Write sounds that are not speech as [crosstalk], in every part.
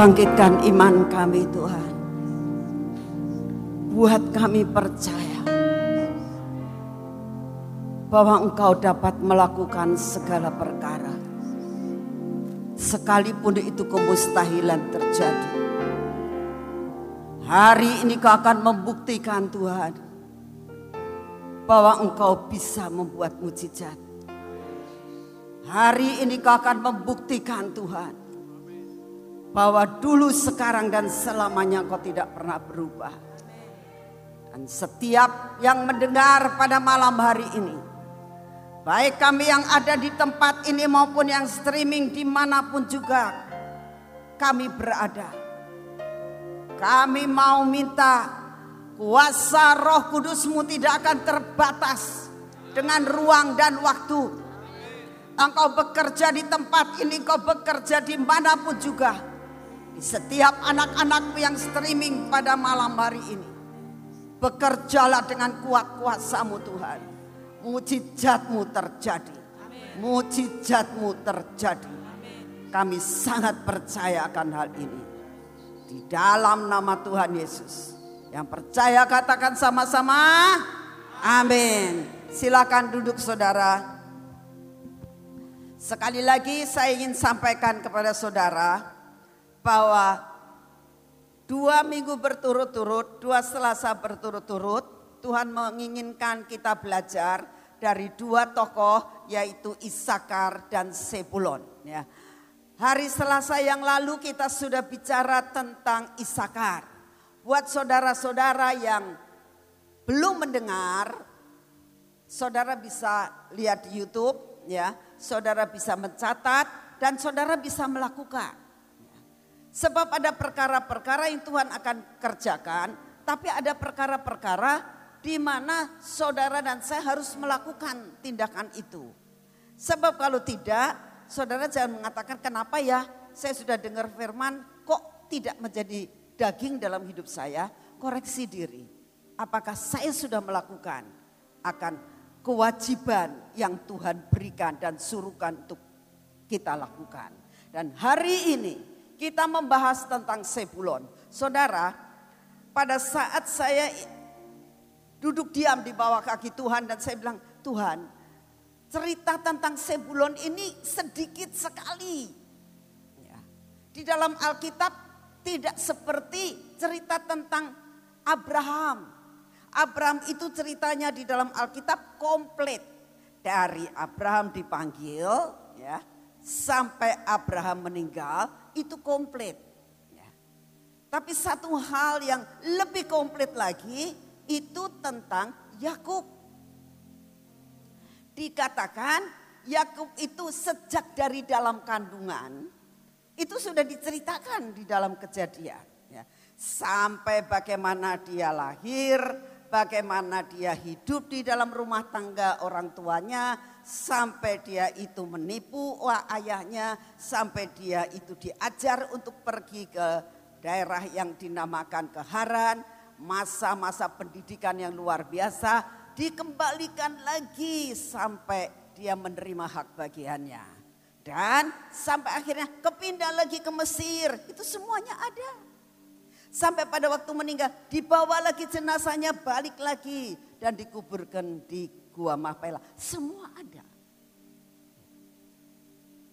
bangkitkan iman kami Tuhan. Buat kami percaya bahwa Engkau dapat melakukan segala perkara. Sekalipun itu kemustahilan terjadi. Hari ini kau akan membuktikan Tuhan bahwa engkau bisa membuat mujizat. Hari ini kau akan membuktikan Tuhan bahwa dulu, sekarang, dan selamanya kau tidak pernah berubah. Dan setiap yang mendengar pada malam hari ini, baik kami yang ada di tempat ini maupun yang streaming di mana pun juga kami berada. Kami mau minta kuasa roh kudusmu tidak akan terbatas dengan ruang dan waktu. Engkau bekerja di tempat ini, engkau bekerja di mana pun juga. Di setiap anak-anakmu yang streaming pada malam hari ini. Bekerjalah dengan kuat kuasamu Tuhan. Mujizatmu terjadi. Mujizatmu terjadi. Kami sangat percaya akan hal ini. Di dalam nama Tuhan Yesus. Yang percaya katakan sama-sama. Amin. Silakan duduk saudara. Sekali lagi saya ingin sampaikan kepada saudara bahwa dua minggu berturut-turut, dua selasa berturut-turut, Tuhan menginginkan kita belajar dari dua tokoh yaitu Isakar dan Sebulon. Ya. Hari Selasa yang lalu kita sudah bicara tentang Isakar. Buat saudara-saudara yang belum mendengar, saudara bisa lihat di YouTube ya saudara bisa mencatat dan saudara bisa melakukan. Sebab ada perkara-perkara yang Tuhan akan kerjakan, tapi ada perkara-perkara di mana saudara dan saya harus melakukan tindakan itu. Sebab kalau tidak, saudara jangan mengatakan kenapa ya saya sudah dengar firman kok tidak menjadi daging dalam hidup saya. Koreksi diri. Apakah saya sudah melakukan akan kewajiban yang Tuhan berikan dan suruhkan untuk kita lakukan. Dan hari ini kita membahas tentang Sebulon. Saudara, pada saat saya duduk diam di bawah kaki Tuhan dan saya bilang, Tuhan cerita tentang Sebulon ini sedikit sekali. Ya. Di dalam Alkitab tidak seperti cerita tentang Abraham Abraham itu ceritanya di dalam Alkitab komplit. Dari Abraham dipanggil ya sampai Abraham meninggal itu komplit. Ya. Tapi satu hal yang lebih komplit lagi itu tentang Yakub. Dikatakan Yakub itu sejak dari dalam kandungan itu sudah diceritakan di dalam kejadian. Ya. Sampai bagaimana dia lahir, bagaimana dia hidup di dalam rumah tangga orang tuanya sampai dia itu menipu wah ayahnya sampai dia itu diajar untuk pergi ke daerah yang dinamakan keharan masa-masa pendidikan yang luar biasa dikembalikan lagi sampai dia menerima hak bagiannya dan sampai akhirnya kepindah lagi ke Mesir itu semuanya ada Sampai pada waktu meninggal dibawa lagi jenazahnya balik lagi dan dikuburkan di Gua Mahpela. Semua ada.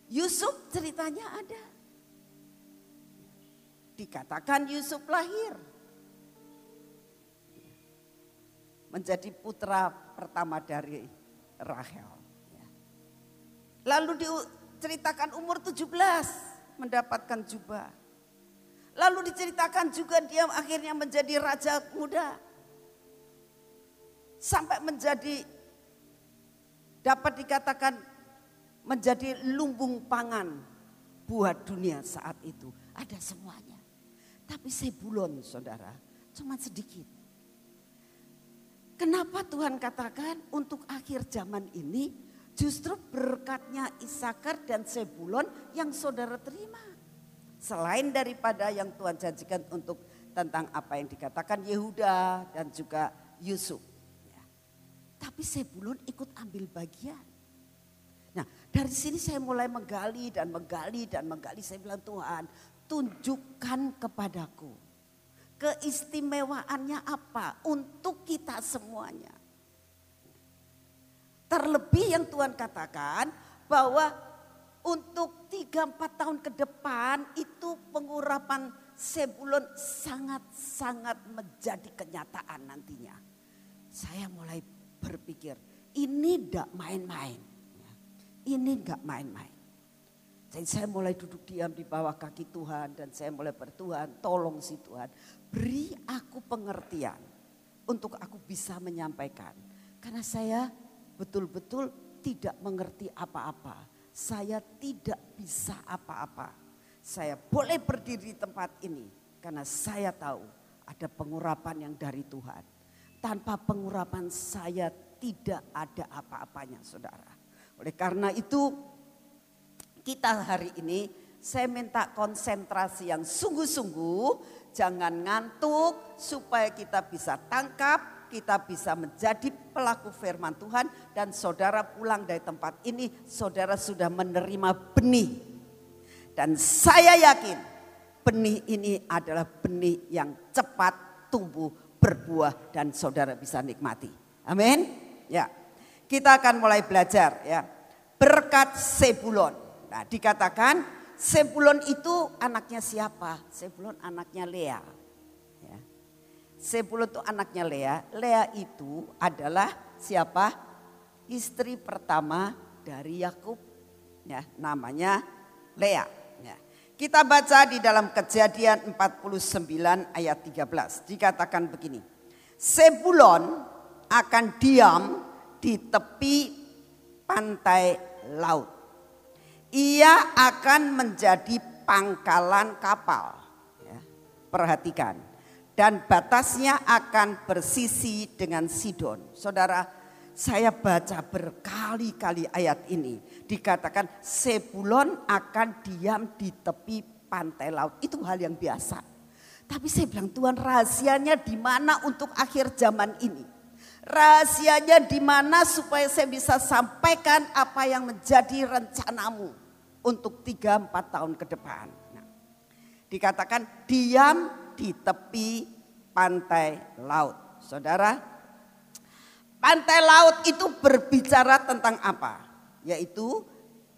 Yusuf ceritanya ada. Dikatakan Yusuf lahir. Menjadi putra pertama dari Rahel. Lalu diceritakan umur 17 mendapatkan jubah. Lalu diceritakan juga dia akhirnya menjadi raja muda. Sampai menjadi dapat dikatakan menjadi lumbung pangan buat dunia saat itu. Ada semuanya. Tapi sebulon saudara, cuma sedikit. Kenapa Tuhan katakan untuk akhir zaman ini justru berkatnya Isakar dan Sebulon yang saudara terima. Selain daripada yang Tuhan janjikan untuk tentang apa yang dikatakan Yehuda dan juga Yusuf. Ya. Tapi Sebulun ikut ambil bagian. Dari sini saya mulai menggali dan menggali dan menggali. Saya bilang Tuhan tunjukkan kepadaku. Keistimewaannya apa untuk kita semuanya. Terlebih yang Tuhan katakan bahwa untuk 3-4 tahun ke depan itu pengurapan sebulon sangat-sangat menjadi kenyataan nantinya. Saya mulai berpikir ini tidak main-main. Ini enggak main-main. Jadi saya mulai duduk diam di bawah kaki Tuhan dan saya mulai bertuhan, tolong si Tuhan, beri aku pengertian untuk aku bisa menyampaikan. Karena saya betul-betul tidak mengerti apa-apa. Saya tidak bisa apa-apa. Saya boleh berdiri di tempat ini karena saya tahu ada pengurapan yang dari Tuhan. Tanpa pengurapan saya tidak ada apa-apanya saudara. Oleh karena itu kita hari ini saya minta konsentrasi yang sungguh-sungguh, jangan ngantuk supaya kita bisa tangkap, kita bisa menjadi pelaku firman Tuhan dan saudara pulang dari tempat ini, saudara sudah menerima benih. Dan saya yakin benih ini adalah benih yang cepat tumbuh, berbuah dan saudara bisa nikmati. Amin. Ya. Kita akan mulai belajar ya. Berkat Sebulon. Nah dikatakan Sebulon itu anaknya siapa? Sebulon anaknya Lea. Ya. Sebulon itu anaknya Lea. Lea itu adalah siapa? Istri pertama dari Yakub. Ya, namanya Lea. Ya. Kita baca di dalam kejadian 49 ayat 13. Dikatakan begini. Sebulon akan diam di tepi pantai laut ia akan menjadi pangkalan kapal. Ya, perhatikan. Dan batasnya akan bersisi dengan Sidon. Saudara, saya baca berkali-kali ayat ini. Dikatakan Sebulon akan diam di tepi pantai laut. Itu hal yang biasa. Tapi saya bilang Tuhan rahasianya di mana untuk akhir zaman ini. Rahasianya di mana supaya saya bisa sampaikan apa yang menjadi rencanamu untuk 3-4 tahun ke depan. Nah, dikatakan diam di tepi pantai laut. Saudara, pantai laut itu berbicara tentang apa? Yaitu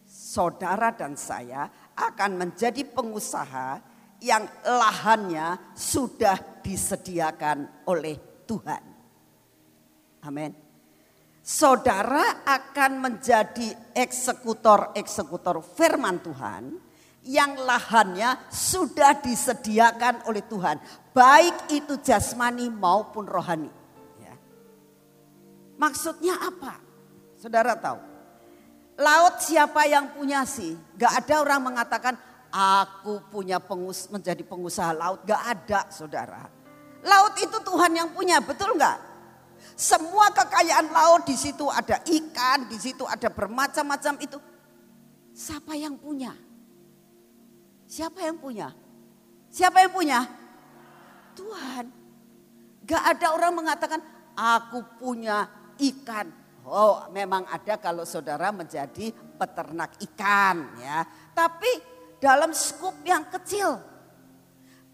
saudara dan saya akan menjadi pengusaha yang lahannya sudah disediakan oleh Tuhan. Amin. Saudara akan menjadi eksekutor-eksekutor firman Tuhan yang lahannya sudah disediakan oleh Tuhan. Baik itu jasmani maupun rohani. Ya. Maksudnya apa? Saudara tahu. Laut siapa yang punya sih? Gak ada orang mengatakan aku punya pengus menjadi pengusaha laut. Gak ada saudara. Laut itu Tuhan yang punya, betul nggak? Semua kekayaan laut di situ ada ikan, di situ ada bermacam-macam itu. Siapa yang punya? Siapa yang punya? Siapa yang punya? Tuhan. Gak ada orang mengatakan aku punya ikan. Oh memang ada kalau saudara menjadi peternak ikan ya. Tapi dalam skup yang kecil.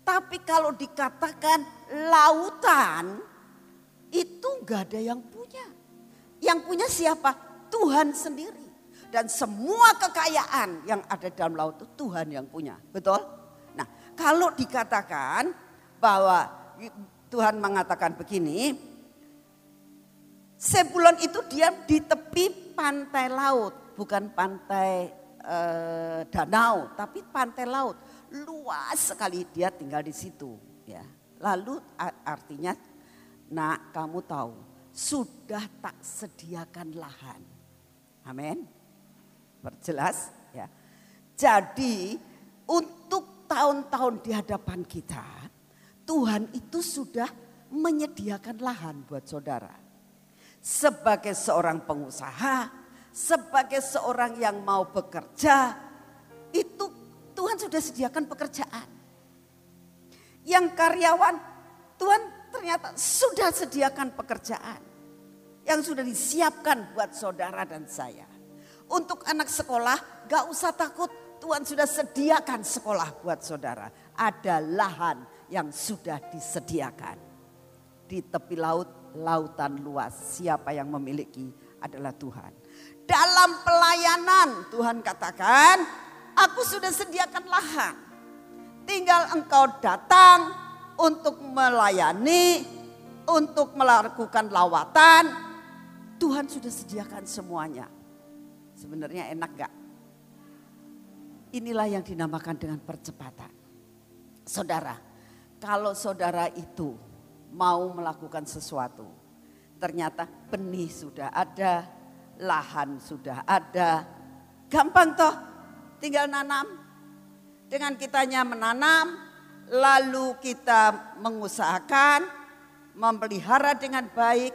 Tapi kalau dikatakan lautan itu nggak ada yang punya. Yang punya siapa? Tuhan sendiri. Dan semua kekayaan yang ada dalam laut itu Tuhan yang punya. Betul? Nah kalau dikatakan bahwa Tuhan mengatakan begini. Sebulon itu dia di tepi pantai laut. Bukan pantai eh, danau tapi pantai laut. Luas sekali dia tinggal di situ. ya. Lalu artinya Nak kamu tahu sudah tak sediakan lahan. Amin. Berjelas ya. Jadi untuk tahun-tahun di hadapan kita Tuhan itu sudah menyediakan lahan buat saudara. Sebagai seorang pengusaha, sebagai seorang yang mau bekerja, itu Tuhan sudah sediakan pekerjaan. Yang karyawan, Tuhan ternyata sudah sediakan pekerjaan yang sudah disiapkan buat saudara dan saya. Untuk anak sekolah gak usah takut Tuhan sudah sediakan sekolah buat saudara. Ada lahan yang sudah disediakan. Di tepi laut, lautan luas. Siapa yang memiliki adalah Tuhan. Dalam pelayanan Tuhan katakan, aku sudah sediakan lahan. Tinggal engkau datang untuk melayani, untuk melakukan lawatan. Tuhan sudah sediakan semuanya. Sebenarnya enak gak? Inilah yang dinamakan dengan percepatan. Saudara, kalau saudara itu mau melakukan sesuatu, ternyata benih sudah ada, lahan sudah ada, gampang toh, tinggal nanam. Dengan kitanya menanam, lalu kita mengusahakan, memelihara dengan baik,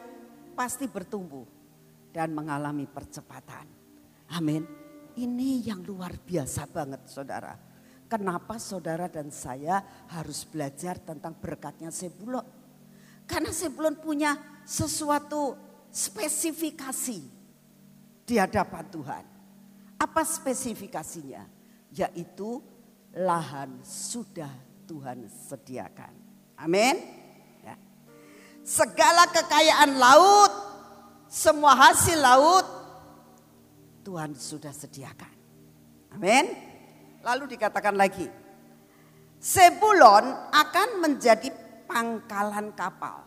pasti bertumbuh dan mengalami percepatan. Amin. Ini yang luar biasa banget saudara. Kenapa saudara dan saya harus belajar tentang berkatnya Sebulon? Karena Sebulon punya sesuatu spesifikasi di hadapan Tuhan. Apa spesifikasinya? Yaitu lahan sudah Tuhan sediakan. Amin. Ya. Segala kekayaan laut, semua hasil laut Tuhan sudah sediakan. Amin. Lalu dikatakan lagi, Sebulon akan menjadi pangkalan kapal.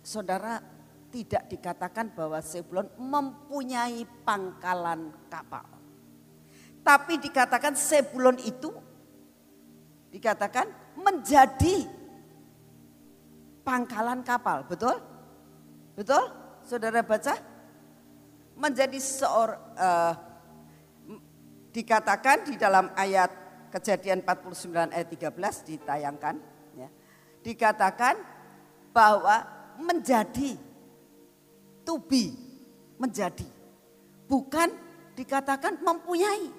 Saudara tidak dikatakan bahwa Sebulon mempunyai pangkalan kapal. Tapi dikatakan Sebulon itu dikatakan menjadi pangkalan kapal, betul? Betul? Saudara baca? menjadi seorang uh, dikatakan di dalam ayat kejadian 49 ayat 13 ditayangkan ya. Dikatakan bahwa menjadi to menjadi bukan dikatakan mempunyai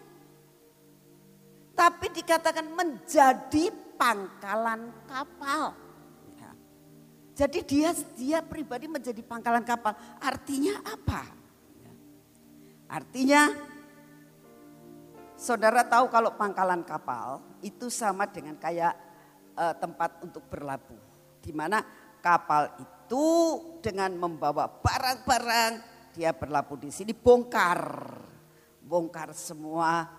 tapi dikatakan menjadi pangkalan kapal. Ya. Jadi dia dia pribadi menjadi pangkalan kapal. Artinya apa? Artinya saudara tahu kalau pangkalan kapal itu sama dengan kayak uh, tempat untuk berlabuh. Di mana kapal itu dengan membawa barang-barang dia berlabuh di sini bongkar. Bongkar semua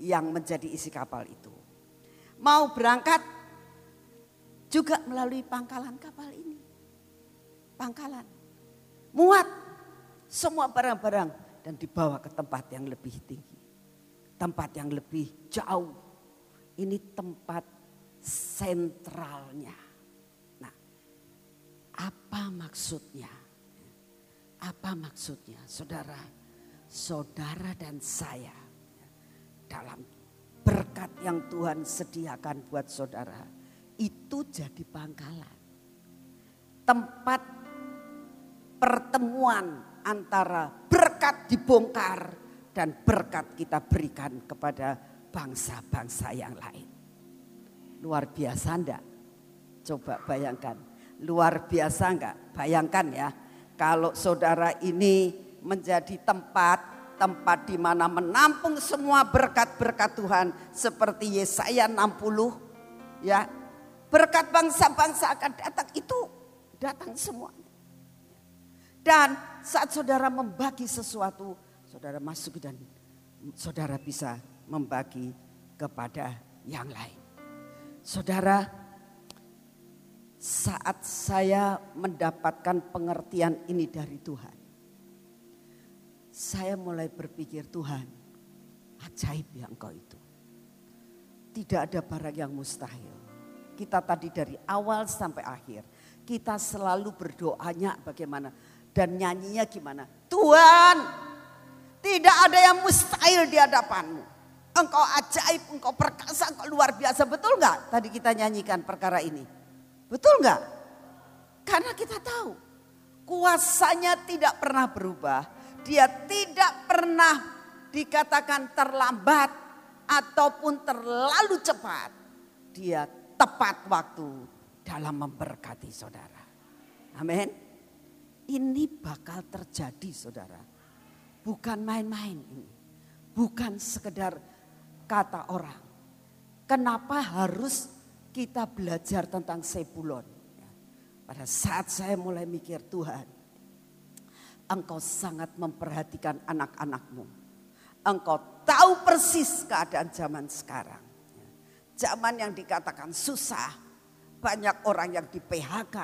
yang menjadi isi kapal itu. Mau berangkat juga melalui pangkalan kapal ini. Pangkalan. Muat semua barang-barang dan dibawa ke tempat yang lebih tinggi. Tempat yang lebih jauh. Ini tempat sentralnya. Nah, apa maksudnya? Apa maksudnya? Saudara, saudara dan saya dalam berkat yang Tuhan sediakan buat saudara itu jadi pangkalan. Tempat pertemuan antara berkat dibongkar dan berkat kita berikan kepada bangsa-bangsa yang lain. Luar biasa enggak? Coba bayangkan. Luar biasa enggak? Bayangkan ya. Kalau saudara ini menjadi tempat tempat di mana menampung semua berkat-berkat Tuhan seperti Yesaya 60 ya. Berkat bangsa-bangsa akan datang itu datang semuanya. Dan saat saudara membagi sesuatu, saudara masuk dan saudara bisa membagi kepada yang lain. Saudara, saat saya mendapatkan pengertian ini dari Tuhan, saya mulai berpikir Tuhan, ajaib yang kau itu. Tidak ada barang yang mustahil. Kita tadi dari awal sampai akhir, kita selalu berdoanya bagaimana dan nyanyinya gimana? Tuhan, tidak ada yang mustahil di hadapanmu. Engkau ajaib, engkau perkasa, engkau luar biasa. Betul nggak tadi kita nyanyikan perkara ini? Betul nggak? Karena kita tahu kuasanya tidak pernah berubah. Dia tidak pernah dikatakan terlambat ataupun terlalu cepat. Dia tepat waktu dalam memberkati saudara. Amin. Ini bakal terjadi saudara. Bukan main-main ini. Bukan sekedar kata orang. Kenapa harus kita belajar tentang Sebulon? Pada saat saya mulai mikir Tuhan, engkau sangat memperhatikan anak-anakmu. Engkau tahu persis keadaan zaman sekarang. Zaman yang dikatakan susah, banyak orang yang di PHK.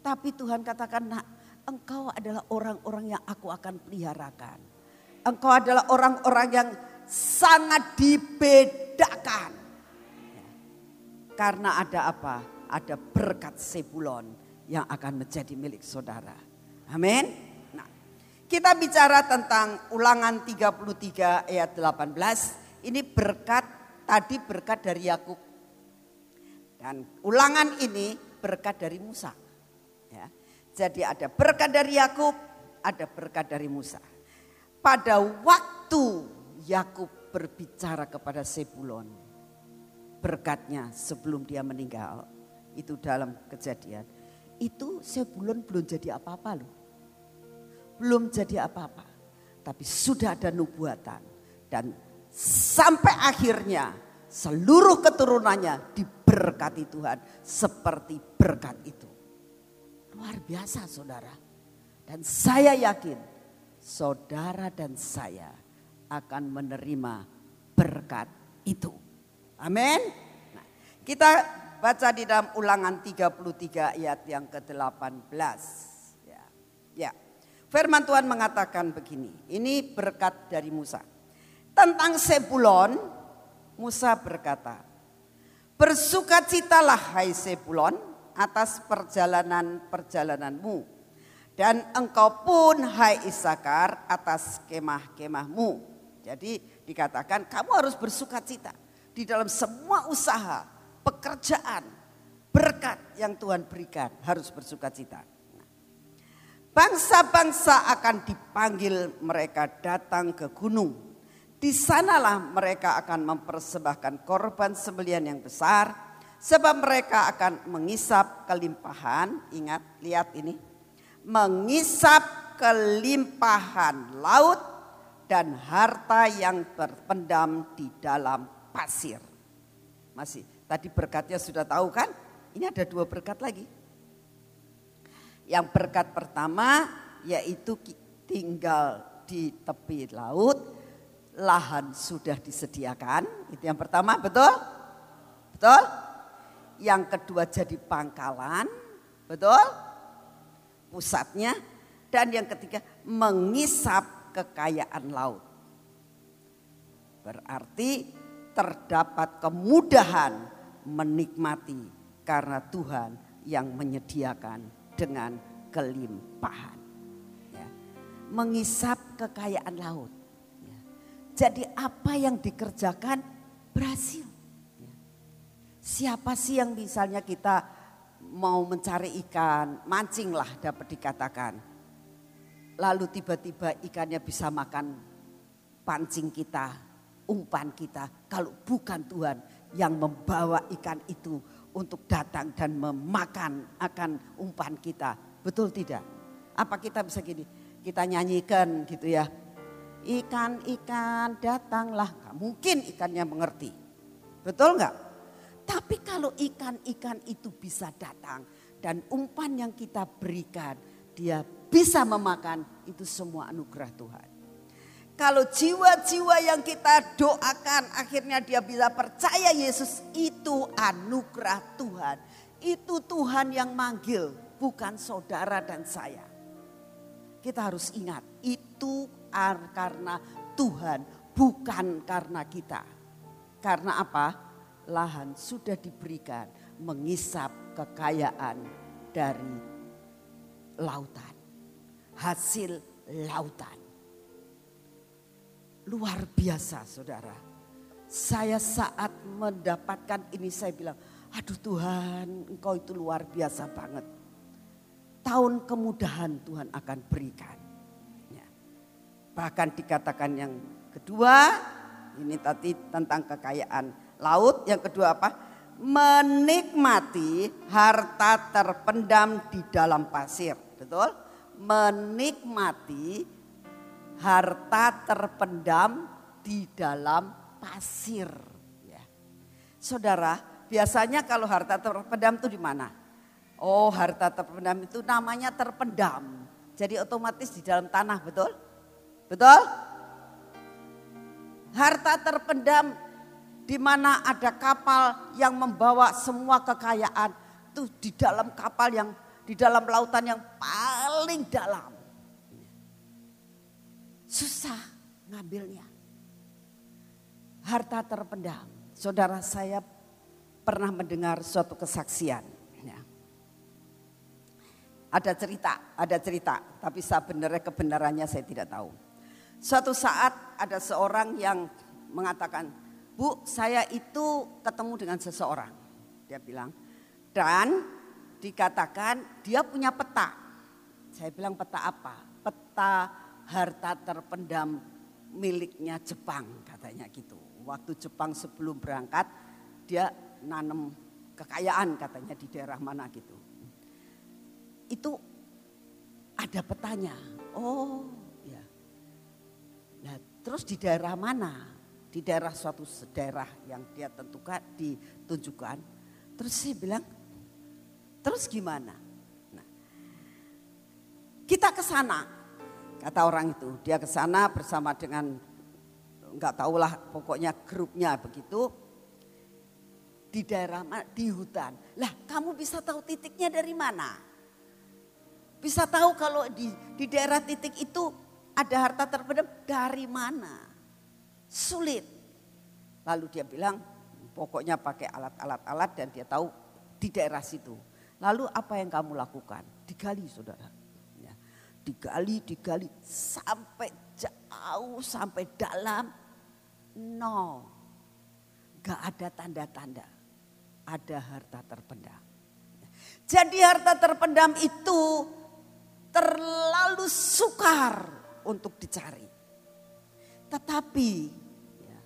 Tapi Tuhan katakan, nak, engkau adalah orang-orang yang aku akan peliharakan. Engkau adalah orang-orang yang sangat dibedakan. Karena ada apa? ada berkat Sebulon yang akan menjadi milik saudara. Amin. Nah, kita bicara tentang ulangan 33 ayat 18. Ini berkat, tadi berkat dari Yakub. Dan ulangan ini berkat dari Musa. Ya. Jadi ada berkat dari Yakub, ada berkat dari Musa. Pada waktu Yakub berbicara kepada Sebulon, berkatnya sebelum dia meninggal, itu dalam kejadian. Itu sebulan belum jadi apa-apa loh. Belum jadi apa-apa. Tapi sudah ada nubuatan. Dan sampai akhirnya seluruh keturunannya diberkati Tuhan seperti berkat itu. Luar biasa saudara. Dan saya yakin saudara dan saya akan menerima berkat itu. Amin. Nah, kita Baca di dalam ulangan 33 ayat yang ke-18. Ya. ya. Firman Tuhan mengatakan begini. Ini berkat dari Musa. Tentang Sebulon, Musa berkata, Bersukacitalah hai Sebulon atas perjalanan-perjalananmu. Dan engkau pun hai Isakar atas kemah-kemahmu. Jadi dikatakan kamu harus bersukacita di dalam semua usaha, pekerjaan, berkat yang Tuhan berikan harus bersuka cita. Bangsa-bangsa akan dipanggil mereka datang ke gunung. Di sanalah mereka akan mempersembahkan korban sembelian yang besar. Sebab mereka akan mengisap kelimpahan. Ingat, lihat ini. Mengisap kelimpahan laut dan harta yang terpendam di dalam pasir. Masih Tadi berkatnya sudah tahu kan? Ini ada dua berkat lagi. Yang berkat pertama yaitu tinggal di tepi laut, lahan sudah disediakan. Itu yang pertama, betul? Betul? Yang kedua jadi pangkalan, betul? Pusatnya. Dan yang ketiga mengisap kekayaan laut. Berarti terdapat kemudahan menikmati karena Tuhan yang menyediakan dengan kelimpahan. Ya. Mengisap kekayaan laut. Ya. Jadi apa yang dikerjakan berhasil. Ya. Siapa sih yang misalnya kita mau mencari ikan, mancinglah dapat dikatakan. Lalu tiba-tiba ikannya bisa makan pancing kita, umpan kita. Kalau bukan Tuhan yang membawa ikan itu untuk datang dan memakan akan umpan kita. Betul tidak? Apa kita bisa gini? Kita nyanyikan gitu ya. Ikan-ikan datanglah. Mungkin ikannya mengerti. Betul nggak? Tapi kalau ikan-ikan itu bisa datang dan umpan yang kita berikan dia bisa memakan itu semua anugerah Tuhan. Kalau jiwa-jiwa yang kita doakan akhirnya dia bisa percaya Yesus itu anugerah Tuhan. Itu Tuhan yang manggil bukan saudara dan saya. Kita harus ingat itu karena Tuhan bukan karena kita. Karena apa? Lahan sudah diberikan mengisap kekayaan dari lautan. Hasil lautan Luar biasa saudara. Saya saat mendapatkan ini saya bilang, aduh Tuhan engkau itu luar biasa banget. Tahun kemudahan Tuhan akan berikan. Ya. Bahkan dikatakan yang kedua, ini tadi tentang kekayaan laut. Yang kedua apa? Menikmati harta terpendam di dalam pasir. Betul? Menikmati harta terpendam di dalam pasir. Ya. Saudara, biasanya kalau harta terpendam itu di mana? Oh harta terpendam itu namanya terpendam. Jadi otomatis di dalam tanah betul? Betul? Harta terpendam di mana ada kapal yang membawa semua kekayaan itu di dalam kapal yang di dalam lautan yang paling dalam. Susah ngambilnya. Harta terpendam. Saudara saya pernah mendengar suatu kesaksian. Ya. Ada cerita, ada cerita, tapi sebenarnya kebenarannya saya tidak tahu. Suatu saat ada seorang yang mengatakan, Bu saya itu ketemu dengan seseorang. Dia bilang, dan dikatakan dia punya peta. Saya bilang peta apa? Peta harta terpendam miliknya Jepang katanya gitu. Waktu Jepang sebelum berangkat dia nanam kekayaan katanya di daerah mana gitu. Itu ada petanya. Oh ya. Nah, terus di daerah mana? Di daerah suatu daerah yang dia tentukan, ditunjukkan. Terus saya bilang, terus gimana? Nah, kita ke sana, kata orang itu. Dia ke sana bersama dengan nggak tahulah pokoknya grupnya begitu di daerah di hutan. Lah, kamu bisa tahu titiknya dari mana? Bisa tahu kalau di di daerah titik itu ada harta terpendam dari mana? Sulit. Lalu dia bilang, pokoknya pakai alat-alat alat dan dia tahu di daerah situ. Lalu apa yang kamu lakukan? Digali saudara. Digali, digali sampai jauh, sampai dalam. No, gak ada tanda-tanda ada harta terpendam. Jadi harta terpendam itu terlalu sukar untuk dicari. Tetapi ya,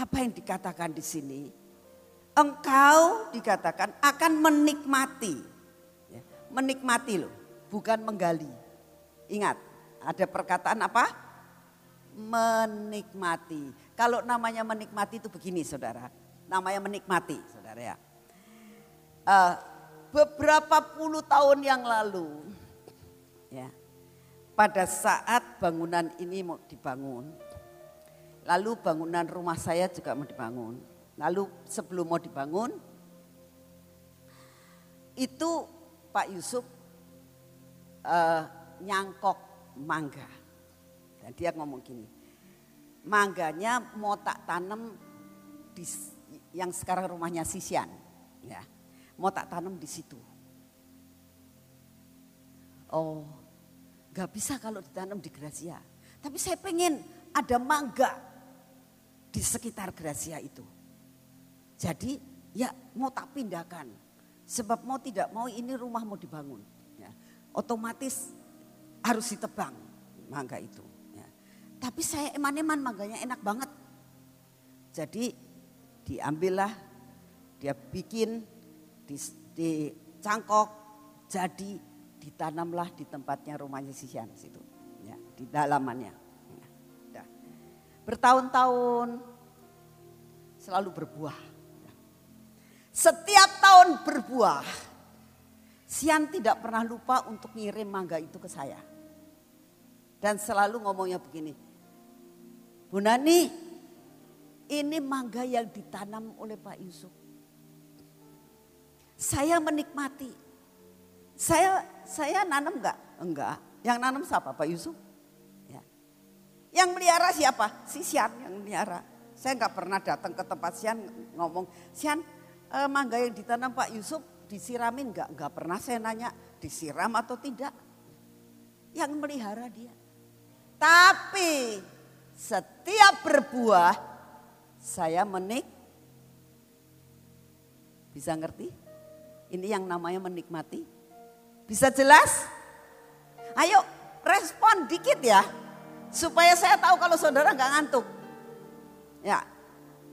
apa yang dikatakan di sini? Engkau dikatakan akan menikmati. Ya, menikmati loh, bukan menggali. Ingat, ada perkataan apa? Menikmati. Kalau namanya menikmati itu begini saudara namanya menikmati, saudara ya. Uh, beberapa puluh tahun yang lalu, ya, pada saat bangunan ini mau dibangun, lalu bangunan rumah saya juga mau dibangun, lalu sebelum mau dibangun, itu Pak Yusuf uh, nyangkok mangga, dan dia ngomong gini, mangganya mau tak tanam di yang sekarang rumahnya Sisian. Ya, mau tak tanam di situ. Oh, gak bisa kalau ditanam di Gracia. Tapi saya pengen ada mangga di sekitar Gracia itu. Jadi ya mau tak pindahkan. Sebab mau tidak mau ini rumah mau dibangun. Ya, otomatis harus ditebang mangga itu. Ya. Tapi saya eman-eman mangganya enak banget. Jadi diambillah, dia bikin, di, cangkok jadi ditanamlah di tempatnya rumahnya si Sian situ, ya, di dalamannya. Ya, Bertahun-tahun selalu berbuah. Ya. Setiap tahun berbuah, Sian tidak pernah lupa untuk ngirim mangga itu ke saya. Dan selalu ngomongnya begini, Bu Nani ini mangga yang ditanam oleh Pak Yusuf. Saya menikmati. Saya saya nanam enggak? Enggak. Yang nanam siapa Pak Yusuf? Ya. Yang melihara siapa? Si Sian yang melihara. Saya enggak pernah datang ke tempat Sian ngomong, Sian eh, mangga yang ditanam Pak Yusuf disiramin enggak? Enggak pernah saya nanya disiram atau tidak. Yang melihara dia. Tapi setiap berbuah saya menik. Bisa ngerti? Ini yang namanya menikmati. Bisa jelas? Ayo respon dikit ya. Supaya saya tahu kalau saudara nggak ngantuk. Ya,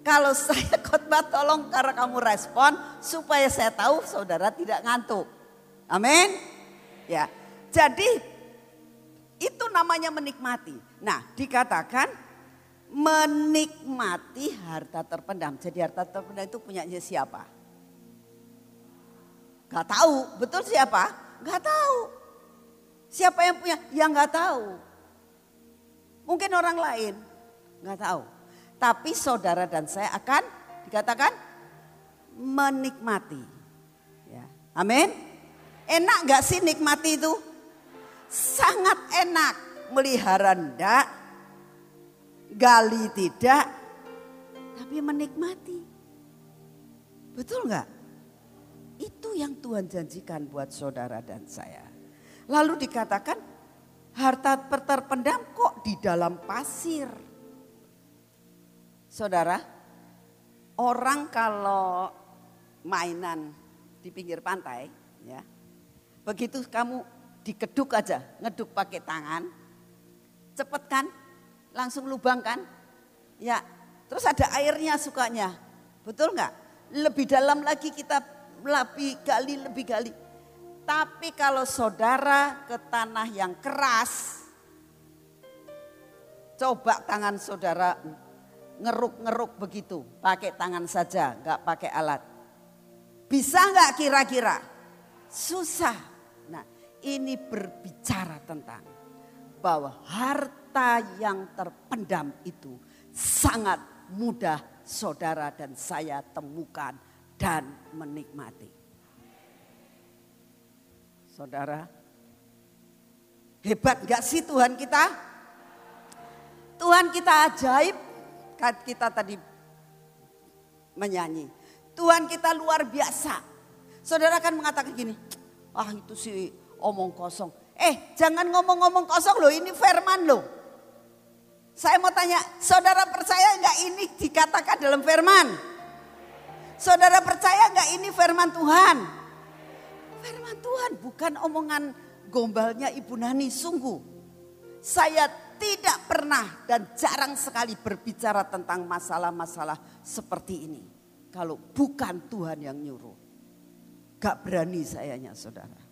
kalau [laughs] saya khotbah tolong karena kamu respon supaya saya tahu saudara tidak ngantuk. Amin. Ya. Jadi itu namanya menikmati. Nah, dikatakan menikmati harta terpendam. Jadi harta terpendam itu punyanya siapa? Gak tahu, betul siapa? Gak tahu. Siapa yang punya? Yang gak tahu. Mungkin orang lain, gak tahu. Tapi saudara dan saya akan dikatakan menikmati. Ya. Amin. Enak gak sih nikmati itu? Sangat enak. Melihara ndak, gali tidak, tapi menikmati. Betul nggak? Itu yang Tuhan janjikan buat saudara dan saya. Lalu dikatakan harta terpendam kok di dalam pasir. Saudara, orang kalau mainan di pinggir pantai, ya, begitu kamu dikeduk aja, ngeduk pakai tangan, cepet kan? langsung lubang kan? Ya, terus ada airnya sukanya. Betul nggak? Lebih dalam lagi kita lebih gali, lebih gali. Tapi kalau saudara ke tanah yang keras, coba tangan saudara ngeruk-ngeruk begitu, pakai tangan saja, nggak pakai alat. Bisa nggak kira-kira? Susah. Ini berbicara tentang bahwa harta harta yang terpendam itu sangat mudah saudara dan saya temukan dan menikmati. Saudara, hebat gak sih Tuhan kita? Tuhan kita ajaib, kan kita tadi menyanyi. Tuhan kita luar biasa. Saudara kan mengatakan gini, ah itu sih omong kosong. Eh jangan ngomong-ngomong kosong loh, ini firman loh. Saya mau tanya, saudara percaya nggak ini dikatakan dalam firman? Saudara percaya nggak ini firman Tuhan? Firman Tuhan bukan omongan gombalnya Ibu Nani, sungguh. Saya tidak pernah dan jarang sekali berbicara tentang masalah-masalah seperti ini. Kalau bukan Tuhan yang nyuruh. Gak berani sayanya saudara.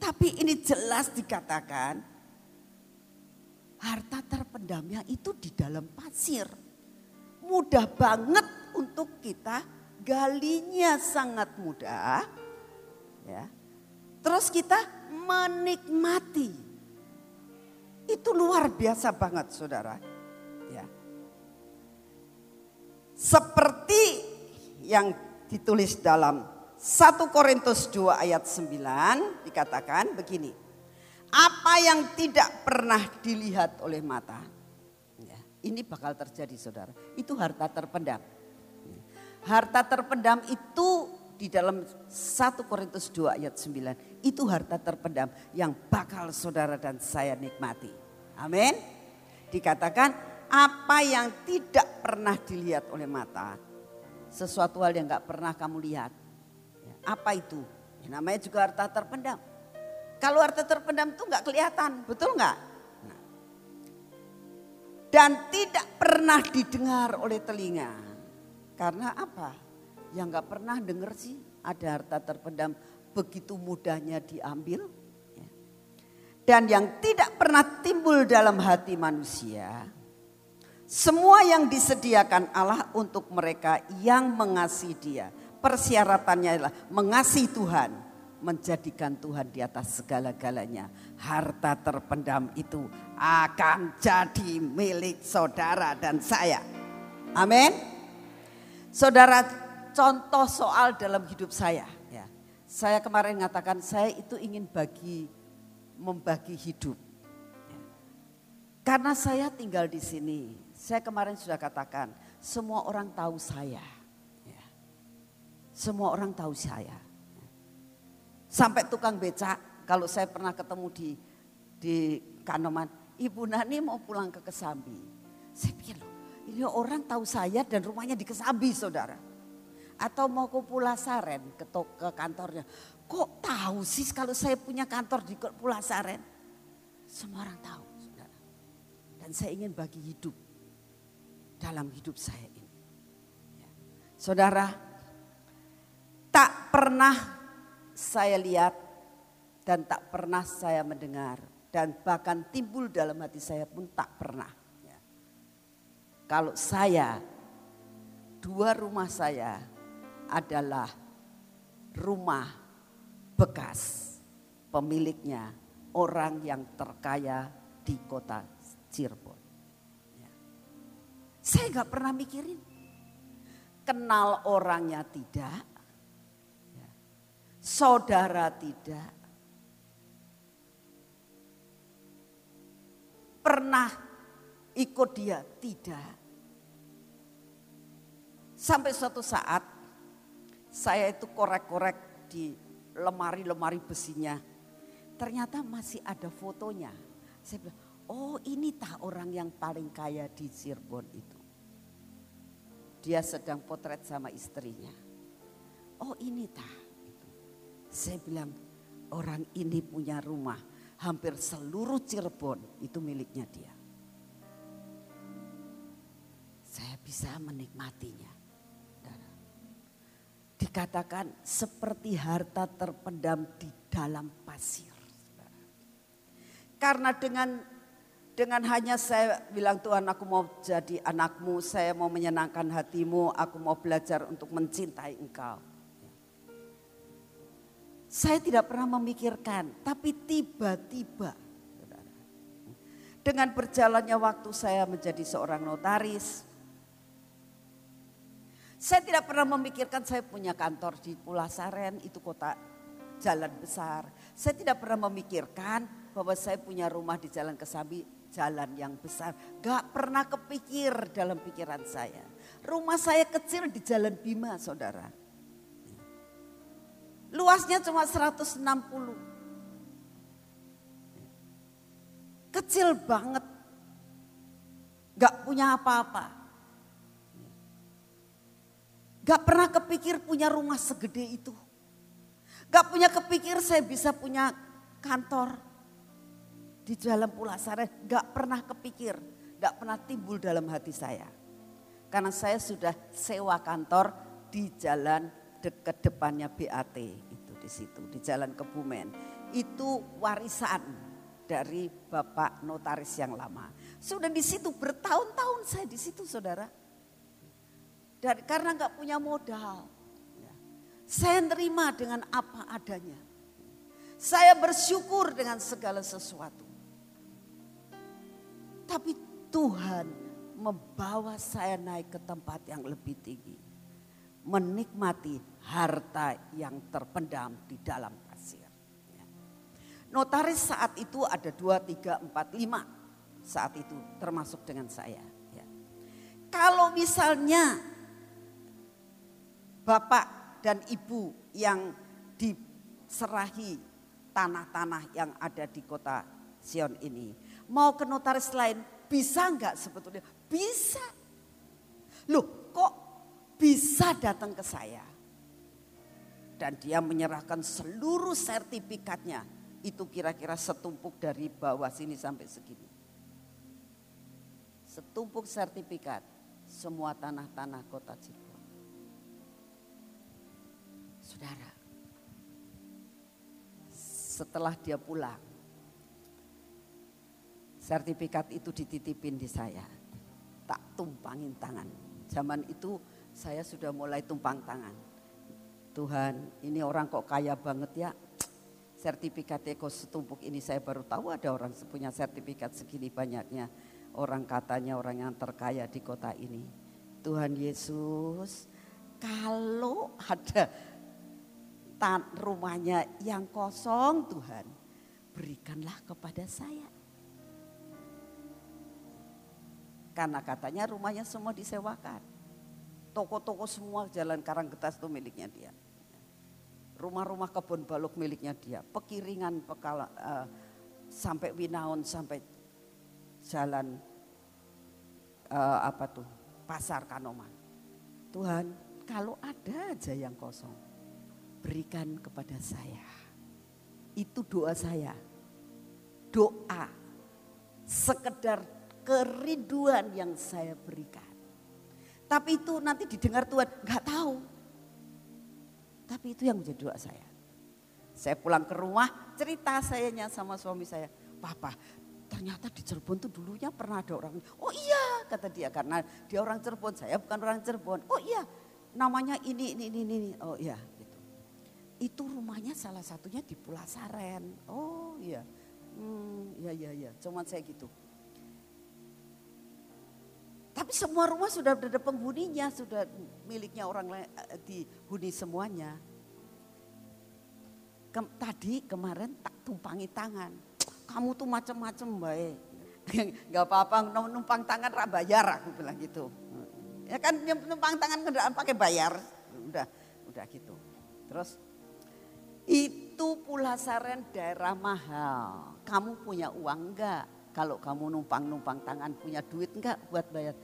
Tapi ini jelas dikatakan harta terpendamnya itu di dalam pasir. Mudah banget untuk kita galinya sangat mudah. Ya. Terus kita menikmati. Itu luar biasa banget saudara. Ya. Seperti yang ditulis dalam 1 Korintus 2 ayat 9 dikatakan begini. Apa yang tidak pernah dilihat oleh mata. Ya, ini bakal terjadi saudara. Itu harta terpendam. Harta terpendam itu di dalam 1 Korintus 2 ayat 9. Itu harta terpendam yang bakal saudara dan saya nikmati. Amin. Dikatakan apa yang tidak pernah dilihat oleh mata. Sesuatu hal yang gak pernah kamu lihat. Apa itu? Ya, namanya juga harta terpendam. Kalau harta terpendam itu nggak kelihatan, betul nggak? Nah. Dan tidak pernah didengar oleh telinga. Karena apa? Yang nggak pernah dengar sih ada harta terpendam begitu mudahnya diambil. Ya. Dan yang tidak pernah timbul dalam hati manusia. Semua yang disediakan Allah untuk mereka yang mengasihi dia. Persyaratannya adalah mengasihi Tuhan menjadikan Tuhan di atas segala-galanya. Harta terpendam itu akan jadi milik saudara dan saya. Amin. Saudara, contoh soal dalam hidup saya. Ya, saya kemarin mengatakan saya itu ingin bagi membagi hidup. Karena saya tinggal di sini, saya kemarin sudah katakan semua orang tahu saya. Semua orang tahu saya Sampai tukang becak, kalau saya pernah ketemu di di Kanoman, Ibu Nani mau pulang ke Kesambi. Saya pikir loh, ini orang tahu saya dan rumahnya di Kesambi saudara. Atau mau ke Pulasaren ke, ke kantornya. Kok tahu sih kalau saya punya kantor di Pulasaren? Semua orang tahu saudara. Dan saya ingin bagi hidup dalam hidup saya ini. Ya. Saudara, tak pernah saya lihat dan tak pernah saya mendengar dan bahkan timbul dalam hati saya pun tak pernah. Ya. kalau saya, dua rumah saya adalah rumah bekas pemiliknya orang yang terkaya di kota Cirebon. Ya. Saya nggak pernah mikirin. Kenal orangnya tidak. Saudara tidak. Pernah ikut dia? Tidak. Sampai suatu saat saya itu korek-korek di lemari-lemari besinya. Ternyata masih ada fotonya. Saya bilang, oh ini tah orang yang paling kaya di Cirebon itu. Dia sedang potret sama istrinya. Oh ini tah. Saya bilang, orang ini punya rumah. Hampir seluruh Cirebon itu miliknya dia. Saya bisa menikmatinya dikatakan seperti harta terpendam di dalam pasir. Karena dengan dengan hanya saya bilang Tuhan aku mau jadi anakmu, saya mau menyenangkan hatimu, aku mau belajar untuk mencintai engkau. Saya tidak pernah memikirkan, tapi tiba-tiba dengan berjalannya waktu saya menjadi seorang notaris, saya tidak pernah memikirkan saya punya kantor di Pulau Saren, itu kota jalan besar. Saya tidak pernah memikirkan bahwa saya punya rumah di Jalan Kesambi, jalan yang besar. Gak pernah kepikir dalam pikiran saya. Rumah saya kecil di Jalan Bima, saudara. Luasnya cuma 160. Kecil banget. Gak punya apa-apa. Gak pernah kepikir punya rumah segede itu. Gak punya kepikir saya bisa punya kantor di Jalan Pulasare. Gak pernah kepikir, gak pernah timbul dalam hati saya. Karena saya sudah sewa kantor di jalan dekat depannya BAT itu di situ di Jalan Kebumen. Itu warisan dari Bapak notaris yang lama. Sudah di situ bertahun-tahun saya di situ saudara. Dan karena nggak punya modal. Ya. Saya nerima dengan apa adanya. Saya bersyukur dengan segala sesuatu. Tapi Tuhan membawa saya naik ke tempat yang lebih tinggi. Menikmati harta yang terpendam di dalam pasir. Ya. Notaris saat itu ada dua, tiga, empat, lima saat itu termasuk dengan saya. Ya. Kalau misalnya bapak dan ibu yang diserahi tanah-tanah yang ada di kota Sion ini. Mau ke notaris lain bisa nggak sebetulnya? Bisa. Loh kok bisa datang ke saya? Dan dia menyerahkan seluruh sertifikatnya. Itu kira-kira setumpuk dari bawah sini sampai segini. Setumpuk sertifikat semua tanah-tanah kota Cirebon. Saudara, setelah dia pulang, sertifikat itu dititipin di saya. Tak tumpangin tangan. Zaman itu saya sudah mulai tumpang tangan. Tuhan ini orang kok kaya banget ya. Sertifikatnya kok setumpuk ini saya baru tahu ada orang punya sertifikat segini banyaknya. Orang katanya orang yang terkaya di kota ini. Tuhan Yesus kalau ada rumahnya yang kosong Tuhan, berikanlah kepada saya. Karena katanya rumahnya semua disewakan. Toko-toko semua jalan Karanggetas itu miliknya dia. Rumah-rumah kebun balok miliknya dia. Pekiringan pekala, uh, sampai Winaun sampai jalan uh, apa tuh pasar Kanoman. Tuhan kalau ada aja yang kosong berikan kepada saya. Itu doa saya. Doa sekedar kerinduan yang saya berikan. Tapi itu nanti didengar Tuhan, nggak tahu. Tapi itu yang menjadi doa saya. Saya pulang ke rumah, cerita sayanya sama suami saya. Papa, ternyata di Cirebon tuh dulunya pernah ada orang. Oh iya, kata dia karena dia orang Cirebon, saya bukan orang Cirebon. Oh iya, namanya ini ini ini ini. Oh iya, gitu. Itu rumahnya salah satunya di Pulasaren. Oh iya. Hmm, iya iya iya, cuman saya gitu. Tapi semua rumah sudah ada penghuninya, sudah miliknya orang lain eh, dihuni semuanya. Kem, tadi kemarin tak tumpangi tangan. Kamu tuh macam-macam baik. [laughs] Gak apa-apa numpang tangan rak bayar aku bilang gitu. Ya kan numpang tangan kendaraan pakai bayar. Udah, udah gitu. Terus itu Pulasaren daerah mahal. Kamu punya uang enggak? Kalau kamu numpang-numpang tangan punya duit enggak buat bayar?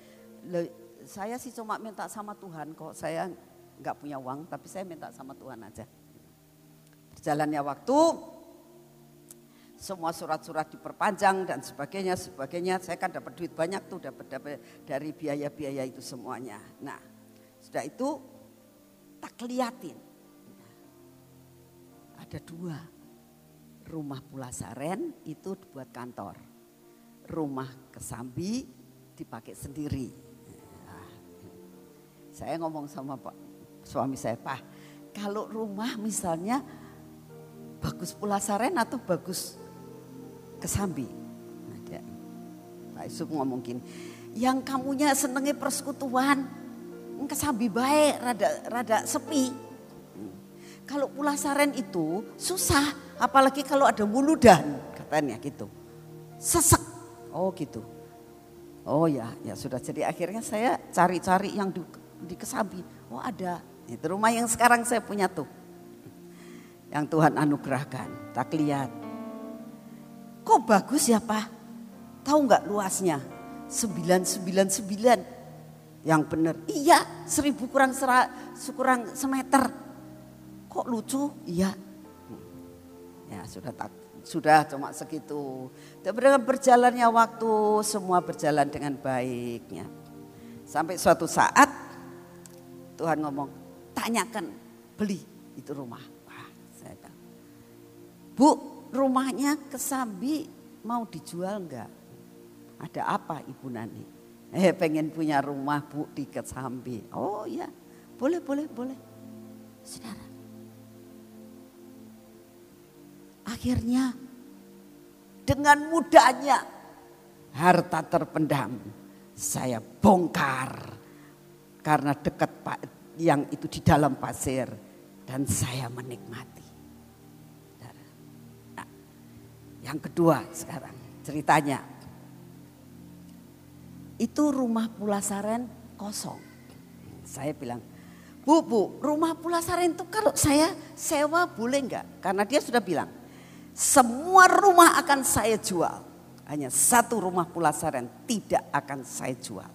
Le, saya sih cuma minta sama Tuhan kok. Saya enggak punya uang tapi saya minta sama Tuhan aja. Berjalannya waktu, semua surat-surat diperpanjang dan sebagainya, sebagainya. Saya kan dapat duit banyak tuh dapat dapat dari biaya-biaya itu semuanya. Nah, sudah itu tak keliatin. ada dua rumah Pulasaren itu buat kantor. Rumah Kesambi dipakai sendiri. Nah, saya ngomong sama Pak suami saya, Pak, kalau rumah misalnya bagus Pulasaren atau bagus Kesambi? Nah, dia, Pak Yusuf ngomong gini, yang kamunya senengnya persekutuan, Kesambi baik, rada rada sepi. Kalau Pulasaren itu susah, apalagi kalau ada wuludan, katanya gitu. Sesek. Oh gitu. Oh ya, ya sudah. Jadi akhirnya saya cari-cari yang di, di Kesambi. Oh ada. Itu rumah yang sekarang saya punya tuh. Yang Tuhan anugerahkan. Tak lihat. Kok bagus ya Pak? Tahu nggak luasnya? 999 yang benar. Iya, seribu kurang sera, kurang semeter kok lucu? Iya. Ya sudah tak sudah cuma segitu. Tapi dengan berjalannya waktu semua berjalan dengan baiknya. Sampai suatu saat Tuhan ngomong, tanyakan beli itu rumah. Wah, saya bilang, Bu, rumahnya kesambi mau dijual enggak? Ada apa Ibu Nani? Eh pengen punya rumah Bu di Kesambi. Oh ya, boleh, boleh, boleh. Saudara, Akhirnya dengan mudahnya harta terpendam saya bongkar karena dekat Pak yang itu di dalam pasir dan saya menikmati. Nah, yang kedua sekarang ceritanya itu rumah Pulasaren kosong. Saya bilang, Bu, Bu, rumah Pulasaren itu kalau saya sewa boleh enggak? Karena dia sudah bilang, semua rumah akan saya jual. Hanya satu rumah Pulasaren tidak akan saya jual.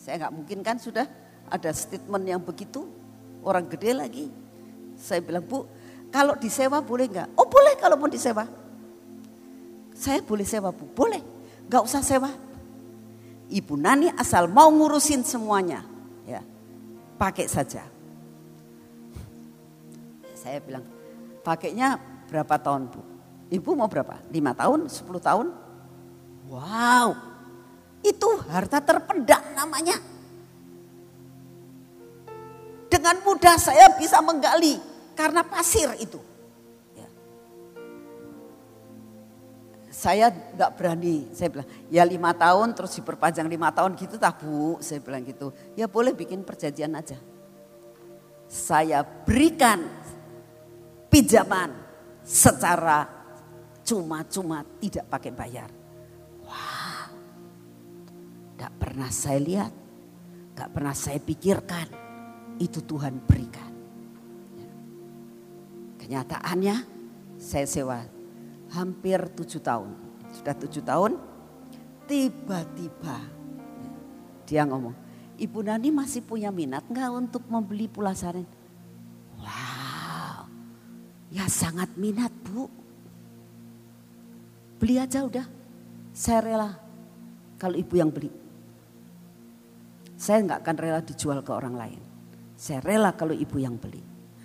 Saya nggak mungkin kan sudah ada statement yang begitu. Orang gede lagi. Saya bilang, Bu, kalau disewa boleh nggak? Oh boleh kalau mau disewa. Saya boleh sewa Bu, boleh. Gak usah sewa. Ibu Nani asal mau ngurusin semuanya. ya Pakai saja. Saya bilang, pakainya Berapa tahun Bu? Ibu mau berapa? Lima tahun? Sepuluh tahun? Wow, itu harta terpendam namanya. Dengan mudah saya bisa menggali karena pasir itu. Ya. Saya nggak berani, saya bilang ya lima tahun terus diperpanjang lima tahun gitu tak bu, saya bilang gitu. Ya boleh bikin perjanjian aja. Saya berikan pinjaman secara cuma-cuma tidak pakai bayar. Wah, gak pernah saya lihat, gak pernah saya pikirkan, itu Tuhan berikan. Kenyataannya saya sewa hampir tujuh tahun. Sudah tujuh tahun, tiba-tiba dia ngomong, Ibu Nani masih punya minat nggak untuk membeli pulasaren? Ya sangat minat bu. Beli aja udah. Saya rela kalau ibu yang beli. Saya nggak akan rela dijual ke orang lain. Saya rela kalau ibu yang beli.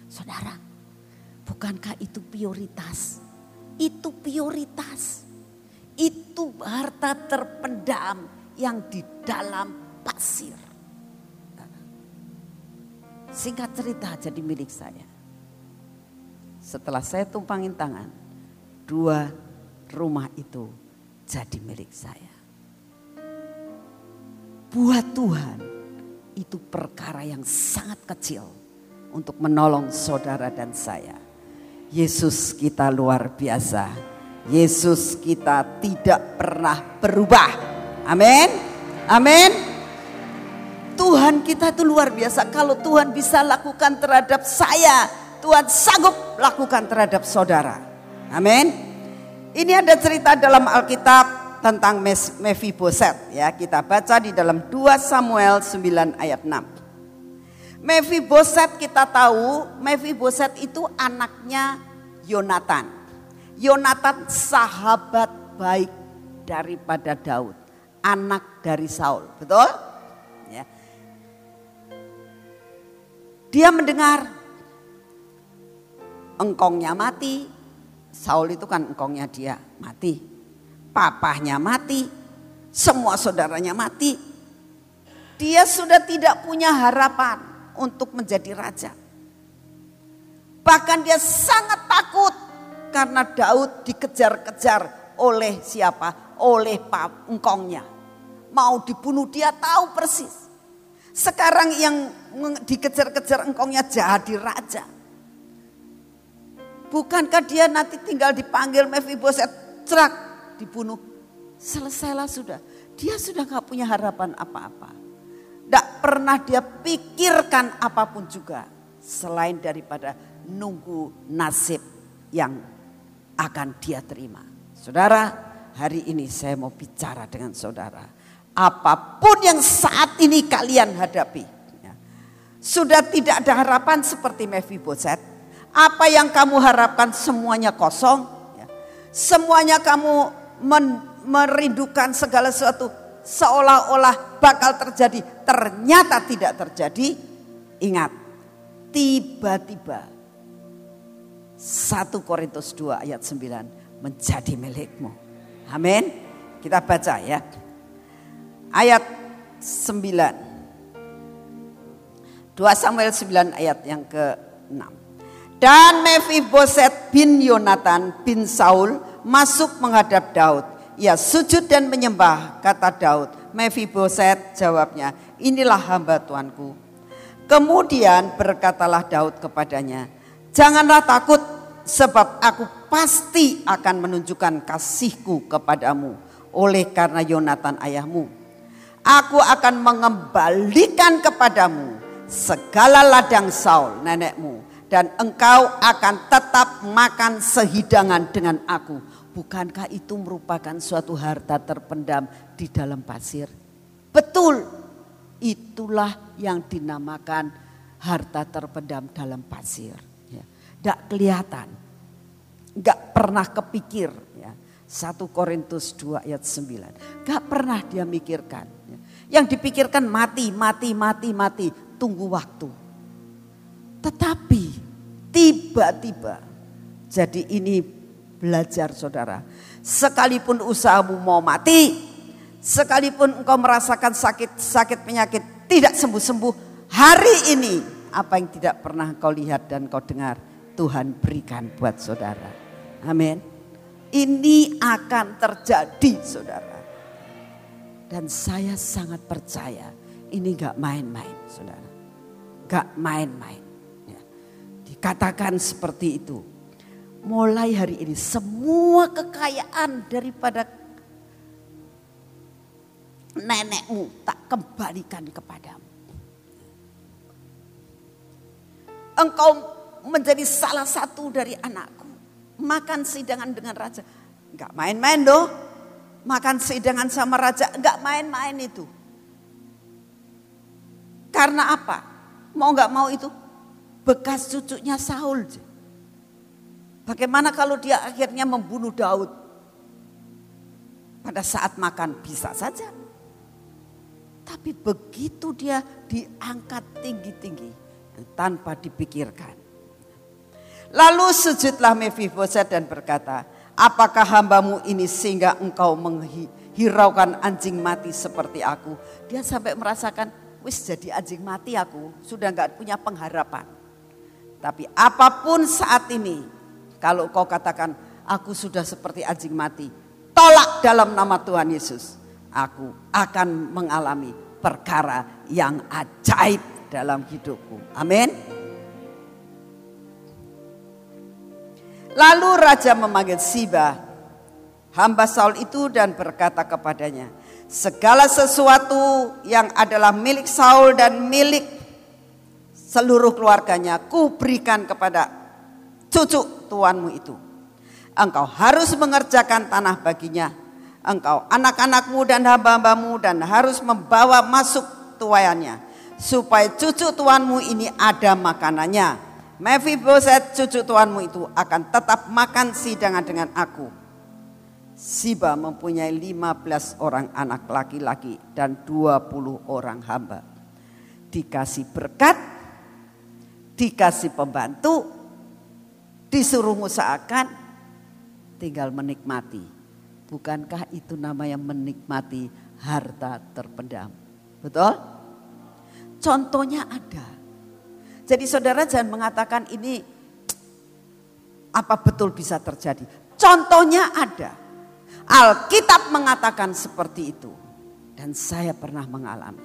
Saudara, bukankah itu prioritas? Itu prioritas. Itu harta terpendam yang di dalam pasir. Singkat cerita jadi milik saya. Setelah saya tumpangin tangan, dua rumah itu jadi milik saya. Buat Tuhan itu perkara yang sangat kecil untuk menolong saudara dan saya. Yesus kita luar biasa. Yesus kita tidak pernah berubah. Amin. Amin. Tuhan kita itu luar biasa. Kalau Tuhan bisa lakukan terhadap saya, Tuhan sanggup lakukan terhadap saudara. Amin. Ini ada cerita dalam Alkitab tentang Mephiboset ya. Kita baca di dalam 2 Samuel 9 ayat 6. Mephiboset kita tahu, Mephiboset itu anaknya Yonatan. Yonatan sahabat baik daripada Daud, anak dari Saul, betul? Ya. Dia mendengar engkongnya mati, Saul itu kan engkongnya dia mati, papahnya mati, semua saudaranya mati. Dia sudah tidak punya harapan untuk menjadi raja. Bahkan dia sangat takut karena Daud dikejar-kejar oleh siapa? Oleh engkongnya. Mau dibunuh dia tahu persis. Sekarang yang dikejar-kejar engkongnya jadi raja. Bukankah dia nanti tinggal dipanggil Mephiboset, cerak, dibunuh. Selesailah sudah. Dia sudah gak punya harapan apa-apa. Tidak pernah dia pikirkan apa pun juga. Selain daripada nunggu nasib yang akan dia terima. Saudara, hari ini saya mau bicara dengan saudara. Apa pun yang saat ini kalian hadapi. Ya, sudah tidak ada harapan seperti Mephiboset. Apa yang kamu harapkan semuanya kosong. Ya, semuanya kamu merindukan segala sesuatu seolah-olah bakal terjadi, ternyata tidak terjadi. Ingat, tiba-tiba 1 Korintus 2 ayat 9 menjadi milikmu. Amin. Kita baca ya. Ayat 9. 2 Samuel 9 ayat yang ke-6. Dan Mephiboset bin Yonatan bin Saul masuk menghadap Daud ia sujud dan menyembah, kata Daud. Mephiboset jawabnya, inilah hamba tuanku. Kemudian berkatalah Daud kepadanya, janganlah takut sebab aku pasti akan menunjukkan kasihku kepadamu oleh karena Yonatan ayahmu. Aku akan mengembalikan kepadamu segala ladang Saul nenekmu dan engkau akan tetap makan sehidangan dengan aku Bukankah itu merupakan suatu harta terpendam di dalam pasir? Betul, itulah yang dinamakan harta terpendam dalam pasir. Ya. Tidak kelihatan, nggak pernah kepikir. Ya. 1 Korintus 2 ayat 9. Gak pernah dia mikirkan. Ya. Yang dipikirkan mati, mati, mati, mati. Tunggu waktu. Tetapi tiba-tiba. Jadi ini belajar saudara. Sekalipun usahamu mau mati, sekalipun engkau merasakan sakit-sakit penyakit tidak sembuh-sembuh, hari ini apa yang tidak pernah kau lihat dan kau dengar, Tuhan berikan buat saudara. Amin. Ini akan terjadi saudara. Dan saya sangat percaya ini gak main-main saudara. Gak main-main. Dikatakan seperti itu mulai hari ini semua kekayaan daripada nenekmu tak kembalikan kepadamu. Engkau menjadi salah satu dari anakku. Makan sidangan dengan raja. Enggak main-main loh. Makan sidangan sama raja. Enggak main-main itu. Karena apa? Mau enggak mau itu? Bekas cucunya Saul. Bagaimana kalau dia akhirnya membunuh Daud? Pada saat makan bisa saja. Tapi begitu dia diangkat tinggi-tinggi tanpa dipikirkan. Lalu sujudlah Mephiboset dan berkata, apakah hambamu ini sehingga engkau hiraukan anjing mati seperti aku. Dia sampai merasakan, wis jadi anjing mati aku, sudah nggak punya pengharapan. Tapi apa pun saat ini, kalau kau katakan, aku sudah seperti anjing mati, tolak dalam nama Tuhan Yesus. Aku akan mengalami perkara yang ajaib dalam hidupku. Amin. Lalu raja memanggil Siba, hamba Saul itu dan berkata kepadanya, segala sesuatu yang adalah milik Saul dan milik seluruh keluarganya, ku berikan kepada cucu tuanmu itu. Engkau harus mengerjakan tanah baginya. Engkau anak-anakmu dan hamba-hambamu dan harus membawa masuk tuayannya. Supaya cucu tuanmu ini ada makanannya Mephiboset cucu tuanmu itu akan tetap makan sidangan dengan aku. Siba mempunyai 15 orang anak laki-laki dan 20 orang hamba. Dikasih berkat, dikasih pembantu, disuruh usahakan, tinggal menikmati. Bukankah itu namanya menikmati harta terpendam? Betul? Contohnya ada. Jadi saudara jangan mengatakan ini apa betul bisa terjadi. Contohnya ada. Alkitab mengatakan seperti itu. Dan saya pernah mengalami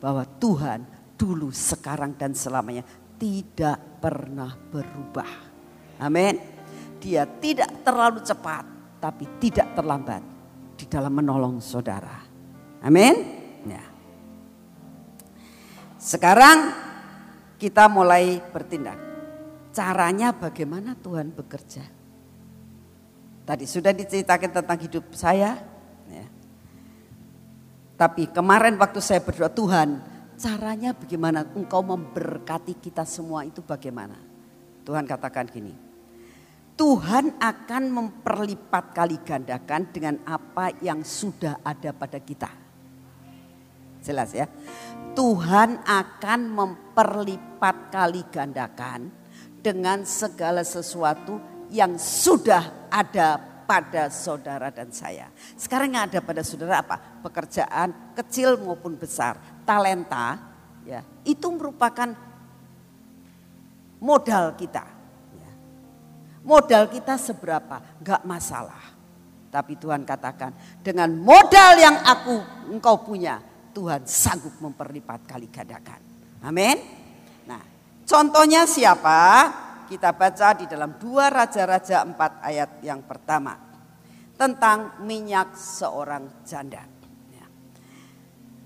bahwa Tuhan dulu, sekarang dan selamanya tidak pernah berubah. Amin. Dia tidak terlalu cepat tapi tidak terlambat di dalam menolong saudara. Amin. Ya. Sekarang kita mulai bertindak. Caranya bagaimana Tuhan bekerja? Tadi sudah diceritakan tentang hidup saya. Ya. Tapi kemarin waktu saya berdoa Tuhan, caranya bagaimana engkau memberkati kita semua itu bagaimana? Tuhan katakan gini, Tuhan akan memperlipat kali gandakan dengan apa yang sudah ada pada kita. Jelas ya. Tuhan akan memperlipat kali gandakan dengan segala sesuatu yang sudah ada pada saudara dan saya. Sekarang yang ada pada saudara apa? Pekerjaan kecil maupun besar, talenta, ya itu merupakan modal kita. Ya. Modal kita seberapa? Gak masalah. Tapi Tuhan katakan dengan modal yang aku engkau punya, Tuhan sanggup memperlipat kali gandakan. Amin. Nah, contohnya siapa? Kita baca di dalam dua Raja-Raja 4 ayat yang pertama. Tentang minyak seorang janda. Ya.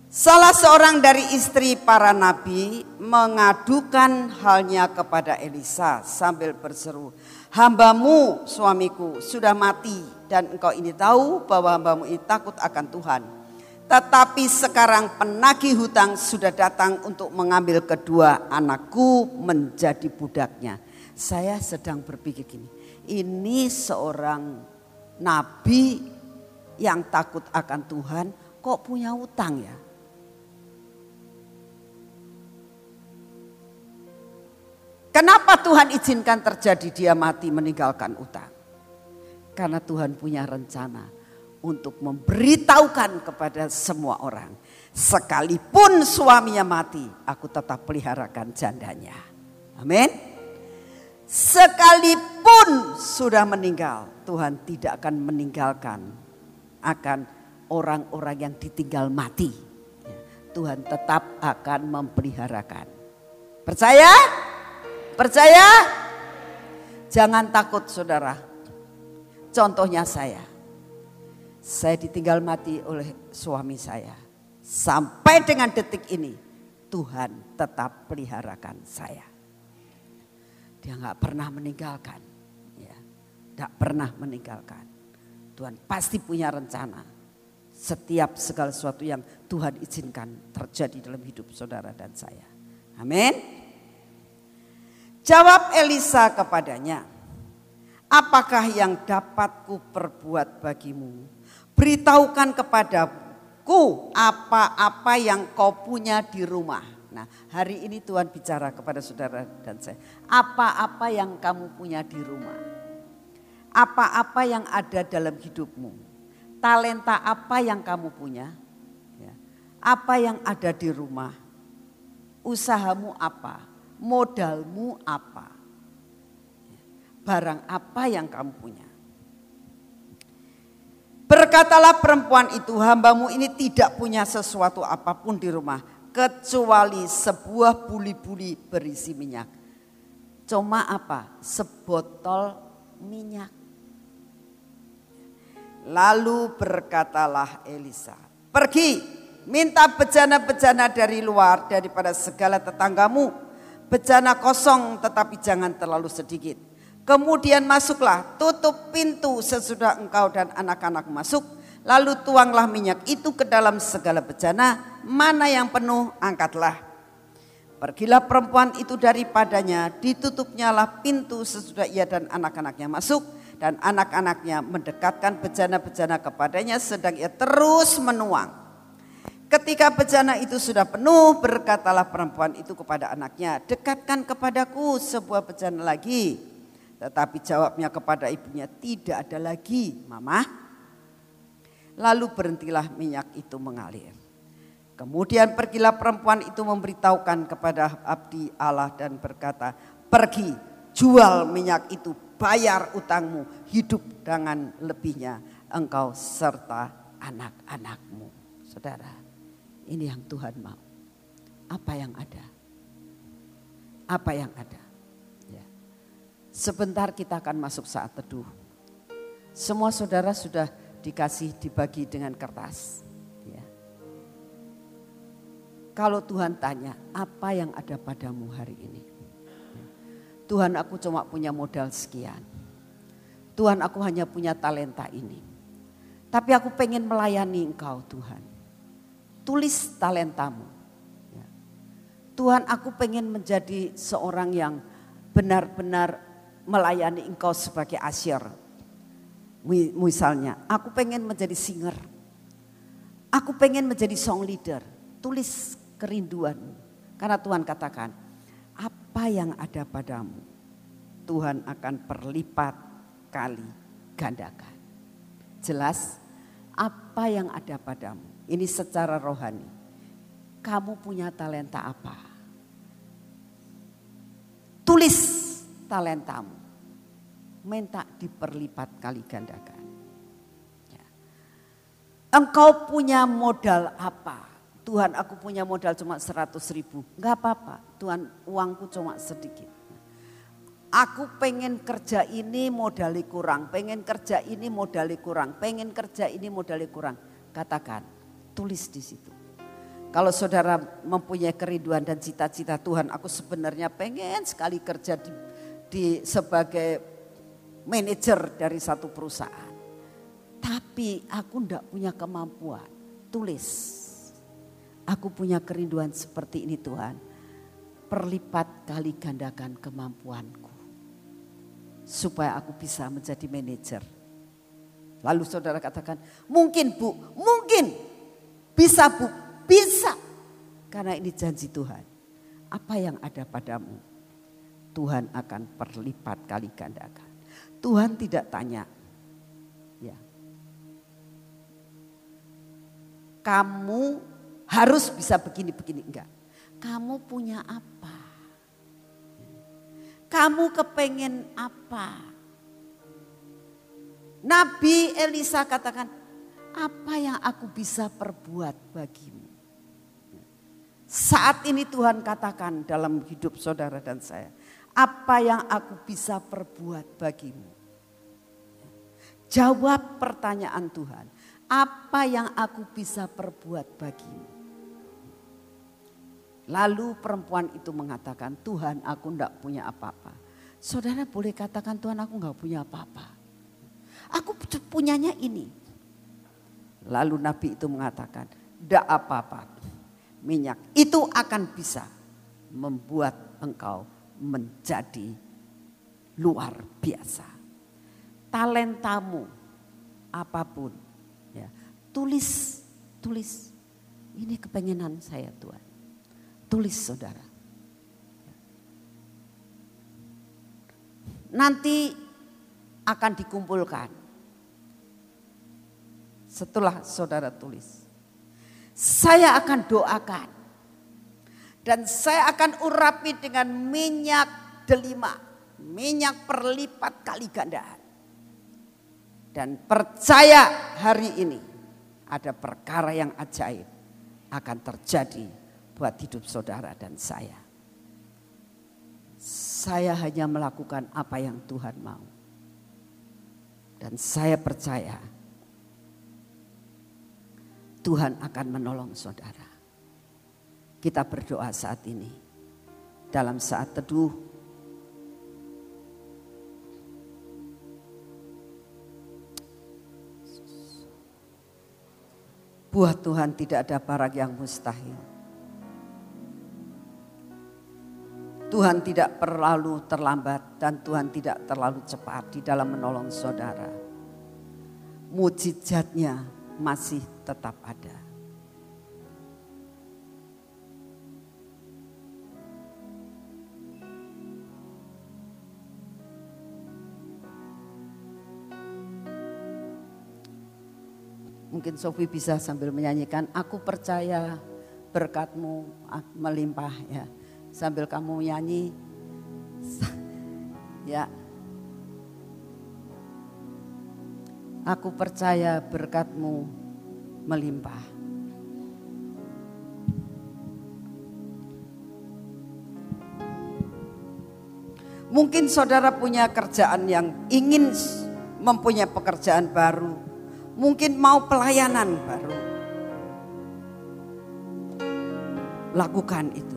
Salah seorang dari istri para nabi mengadukan halnya kepada Elisa sambil berseru, hambamu suamiku sudah mati dan engkau ini tahu bahwa hambamu ini takut akan Tuhan tetapi sekarang penagih hutang sudah datang untuk mengambil kedua anakku menjadi budaknya. Saya sedang berpikir gini, ini seorang nabi yang takut akan Tuhan kok punya hutang ya? Kenapa Tuhan izinkan terjadi dia mati meninggalkan utang? Karena Tuhan punya rencana untuk memberitahukan kepada semua orang. Sekalipun suaminya mati, aku tetap peliharakan jandanya. Amin. Sekalipun sudah meninggal, Tuhan tidak akan meninggalkan akan orang-orang yang ditinggal mati. Tuhan tetap akan memeliharakan. Percaya? Percaya? Jangan takut saudara. Contohnya saya saya ditinggal mati oleh suami saya. Sampai dengan detik ini Tuhan tetap peliharakan saya. Dia nggak pernah meninggalkan. Ya, nggak pernah meninggalkan. Tuhan pasti punya rencana. Setiap segala sesuatu yang Tuhan izinkan terjadi dalam hidup saudara dan saya. Amin. Jawab Elisa kepadanya, apakah yang dapat ku perbuat bagimu beritahukan kepadaku apa-apa yang kau punya di rumah. Nah hari ini Tuhan bicara kepada saudara dan saya. Apa-apa yang kamu punya di rumah. Apa-apa yang ada dalam hidupmu. talenta apa yang kamu punya, ya. apa yang ada di rumah, usahamu apa, modalmu apa, barang apa yang kamu punya. Berkatalah perempuan itu, hambamu ini tidak punya sesuatu apa pun di rumah, kecuali sebuah buli-buli berisi minyak. Cuma apa? Sebotol minyak. Lalu berkatalah Elisa, pergi minta bejana-bejana dari luar daripada segala tetanggamu. Bejana kosong tetapi jangan terlalu sedikit Kemudian masuklah, tutup pintu sesudah engkau dan anak-anak masuk. Lalu tuanglah minyak itu ke dalam segala bejana, mana yang penuh angkatlah. Pergilah perempuan itu daripadanya, ditutupnya lah pintu sesudah ia dan anak-anaknya masuk. Dan anak-anaknya mendekatkan bejana-bejana kepadanya sedang ia terus menuang. Ketika bejana itu sudah penuh, berkatalah perempuan itu kepada anaknya, dekatkan kepadaku sebuah bejana lagi. Tetapi jawabnya kepada ibunya, tidak ada lagi mama. Lalu berhentilah minyak itu mengalir. Kemudian pergilah perempuan itu memberitahukan kepada abdi Allah dan berkata, pergi jual minyak itu, bayar utangmu, hidup dengan lebihnya engkau serta anak-anakmu. Saudara, ini yang Tuhan mau. Apa yang ada? Apa yang ada? Sebentar kita akan masuk saat teduh. Semua saudara sudah dikasih dibagi dengan kertas. Ya. Kalau Tuhan tanya, apa yang ada padamu hari ini? Tuhan aku cuma punya modal sekian. Tuhan aku hanya punya talenta ini. Tapi aku pengen melayani engkau Tuhan. Tulis talentamu. Ya. Tuhan aku pengen menjadi seorang yang benar-benar melayani engkau sebagai asyir. Misalnya, aku pengen menjadi singer. Aku pengen menjadi song leader. Tulis kerinduan. Karena Tuhan katakan, apa yang ada padamu, Tuhan akan perlipat kali gandakan. Jelas, apa yang ada padamu, ini secara rohani. Kamu punya talenta apa? Tulis talentamu minta diperlipat kali gandakan. Ya. Engkau punya modal apa? Tuhan aku punya modal cuma 100 ribu. Enggak apa-apa, Tuhan uangku cuma sedikit. Aku pengen kerja ini modali kurang, pengen kerja ini modali kurang, pengen kerja ini modali kurang. Katakan, tulis di situ. Kalau saudara mempunyai kerinduan dan cita-cita Tuhan, aku sebenarnya pengen sekali kerja di, di sebagai manajer dari satu perusahaan. Tapi aku ndak punya kemampuan. Tulis. Aku punya kerinduan seperti ini Tuhan. Perlipat kali gandakan kemampuanku. Supaya aku bisa menjadi manajer. Lalu saudara katakan, mungkin bu, mungkin. Bisa bu, bisa. Karena ini janji Tuhan. Apa yang ada padamu, Tuhan akan perlipat kali gandakan. Tuhan tidak tanya. Ya. Kamu harus bisa begini-begini enggak. Kamu punya apa? Kamu kepengen apa? Nabi Elisa katakan, apa yang aku bisa perbuat bagimu? Saat ini Tuhan katakan dalam hidup saudara dan saya, apa yang aku bisa perbuat bagimu? Jawab pertanyaan Tuhan. Apa yang aku bisa perbuat bagimu? Lalu perempuan itu mengatakan, Tuhan aku tidak punya apa-apa. Saudara boleh katakan Tuhan aku nggak punya apa-apa. Aku punyanya ini. Lalu Nabi itu mengatakan, tidak apa-apa. Minyak itu akan bisa membuat engkau menjadi luar biasa talentamu apa pun ya tulis tulis ini kepengenan saya Tuhan tulis saudara nanti akan dikumpulkan setelah saudara tulis. Saya akan doakan. Dan saya akan urapi dengan minyak delima. Minyak perlipat kali gandaan. Dan percaya hari ini ada perkara yang ajaib akan terjadi buat hidup saudara dan saya. Saya hanya melakukan apa yang Tuhan mau. Dan saya percaya Tuhan akan menolong saudara. Kita berdoa saat ini. Dalam saat teduh. Buat Tuhan tidak ada barang yang mustahil. Tuhan tidak terlalu terlambat dan Tuhan tidak terlalu cepat di dalam menolong saudara. Mujizatnya masih tetap ada. Mungkin Sofi bisa sambil menyanyikan, aku percaya berkatmu melimpah ya. Sambil kamu nyanyi, [laughs] ya Aku percaya berkatmu melimpah. Mungkin saudara punya kerjaan yang ingin mempunyai pekerjaan baru. Mungkin mau pelayanan baru. Lakukan itu.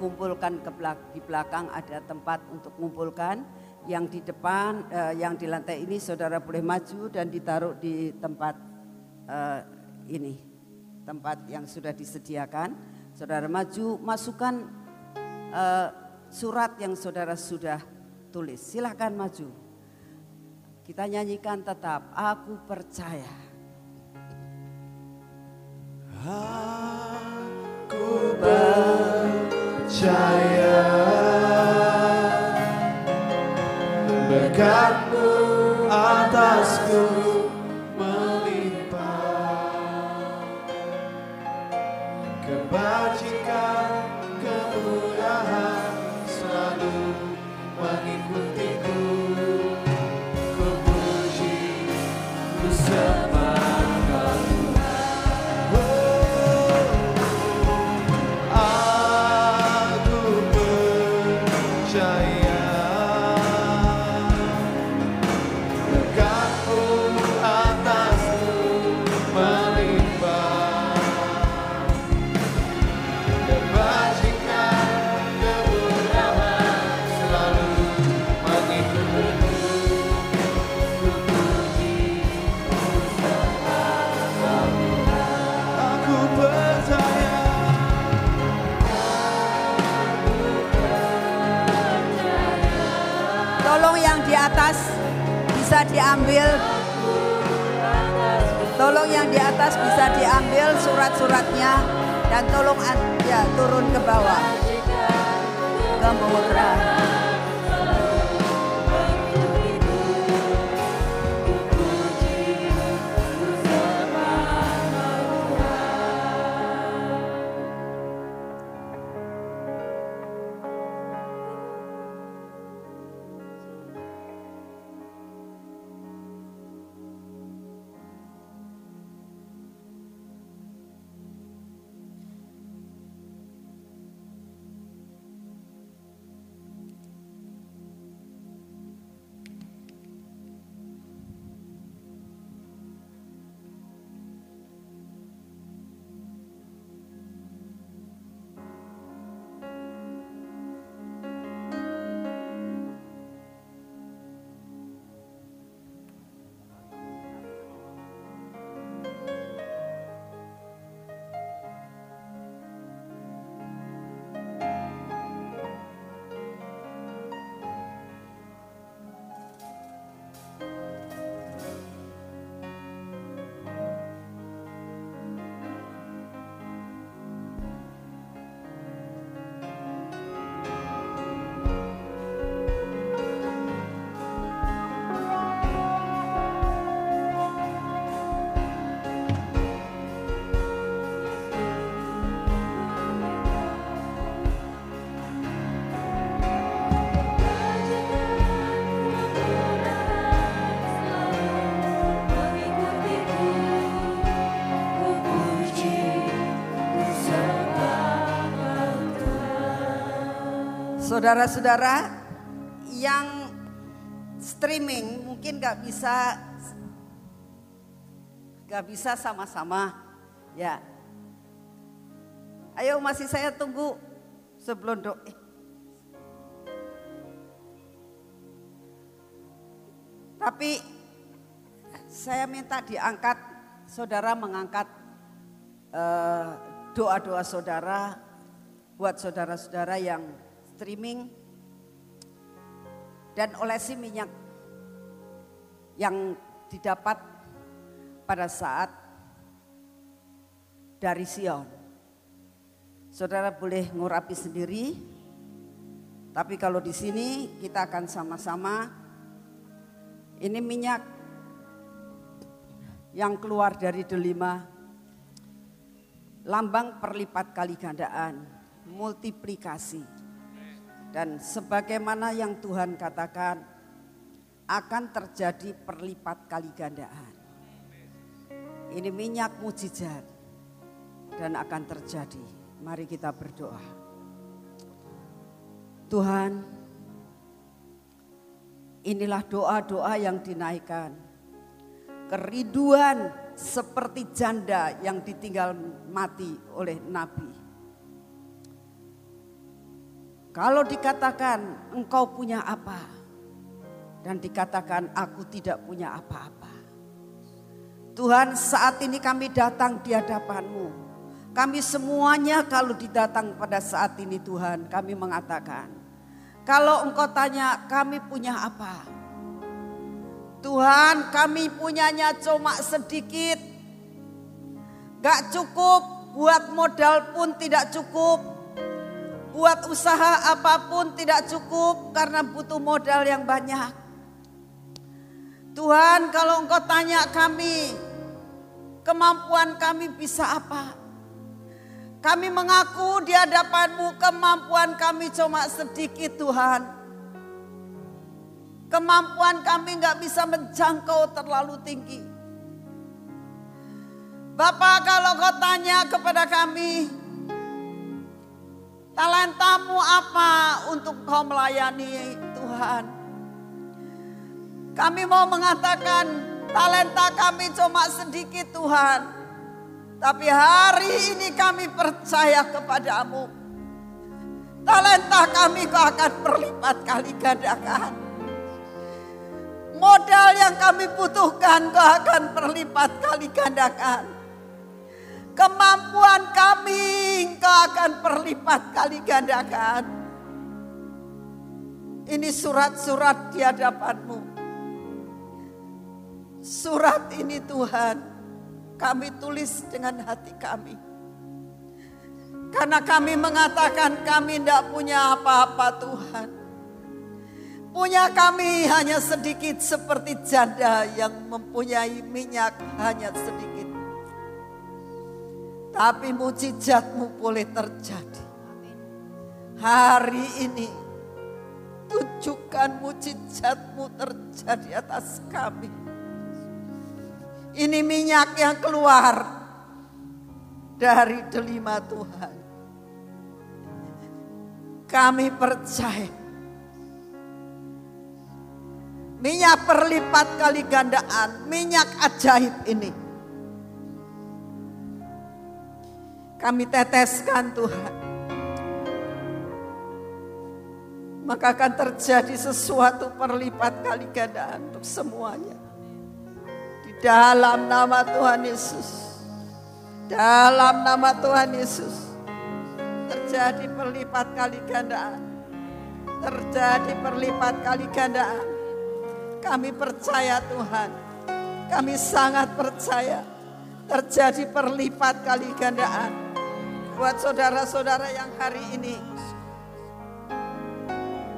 Kumpulkan ke belak di belakang ada tempat untuk kumpulkan. Yang di depan, eh, yang di lantai ini saudara boleh maju dan ditaruh di tempat eh, ini, tempat yang sudah disediakan. Saudara maju, masukkan eh, surat yang saudara sudah tulis. Silahkan maju. Kita nyanyikan tetap, aku percaya Aku percaya berkatmu atasku melimpah. Kebajikan diambil. Tolong yang di atas bisa diambil surat-suratnya dan tolong ya turun ke bawah. Gemurah. Saudara-saudara yang streaming mungkin gak bisa gak bisa sama-sama ya. Ayo masih saya tunggu sebelum doa. Eh. Tapi saya minta diangkat, saudara mengangkat eh, doa-doa uh, saudara buat saudara-saudara yang streaming dan olesi minyak yang didapat pada saat dari Sion. Saudara boleh ngurapi sendiri, tapi kalau di sini kita akan sama-sama ini minyak yang keluar dari delima lambang perlipat kali gandaan, multiplikasi. Dan sebagaimana yang Tuhan katakan akan terjadi perlipat kali gandaan. Ini minyak mujizat dan akan terjadi. Mari kita berdoa. Tuhan, inilah doa-doa yang dinaikkan. Keriduan seperti janda yang ditinggal mati oleh nabi kalau dikatakan engkau punya apa dan dikatakan aku tidak punya apa-apa. Tuhan saat ini kami datang di hadapanmu. Kami semuanya kalau didatang pada saat ini Tuhan kami mengatakan. Kalau engkau tanya kami punya apa? Tuhan kami punyanya cuma sedikit. Gak cukup buat modal pun tidak cukup Buat usaha apa pun tidak cukup karena butuh modal yang banyak. Tuhan kalau engkau tanya kami, kemampuan kami bisa apa? Kami mengaku di hadapanmu kemampuan kami cuma sedikit Tuhan. Kemampuan kami nggak bisa menjangkau terlalu tinggi. Bapak kalau kau tanya kepada kami, Talentamu apa untuk kau melayani Tuhan? Kami mau mengatakan talenta kami cuma sedikit Tuhan. Tapi hari ini kami percaya kepadamu. Talenta kami kau akan berlipat kali gandakan. Modal yang kami butuhkan kau akan berlipat kali gandakan. Kemampuan kami engkau akan perlipat kali gandakan. Ini surat-surat di hadapanmu. Surat ini Tuhan kami tulis dengan hati kami. Karena kami mengatakan kami tidak punya apa-apa Tuhan. Punya kami hanya sedikit seperti janda yang mempunyai minyak hanya sedikit. Tapi mujizatmu boleh terjadi. Hari ini tunjukkan mujizatmu terjadi atas kami. Ini minyak yang keluar dari delima Tuhan. Kami percaya minyak perlipat kali gandaan, minyak ajaib ini. Kami teteskan Tuhan. Maka akan terjadi sesuatu perlipat kali gandaan untuk semuanya. Dalam nama Tuhan Yesus. Dalam nama Tuhan Yesus. Terjadi perlipat kali gandaan. Terjadi perlipat kali gandaan. Kami percaya Tuhan. Kami sangat percaya. Terjadi perlipat kali gandaan. Buat saudara-saudara yang hari ini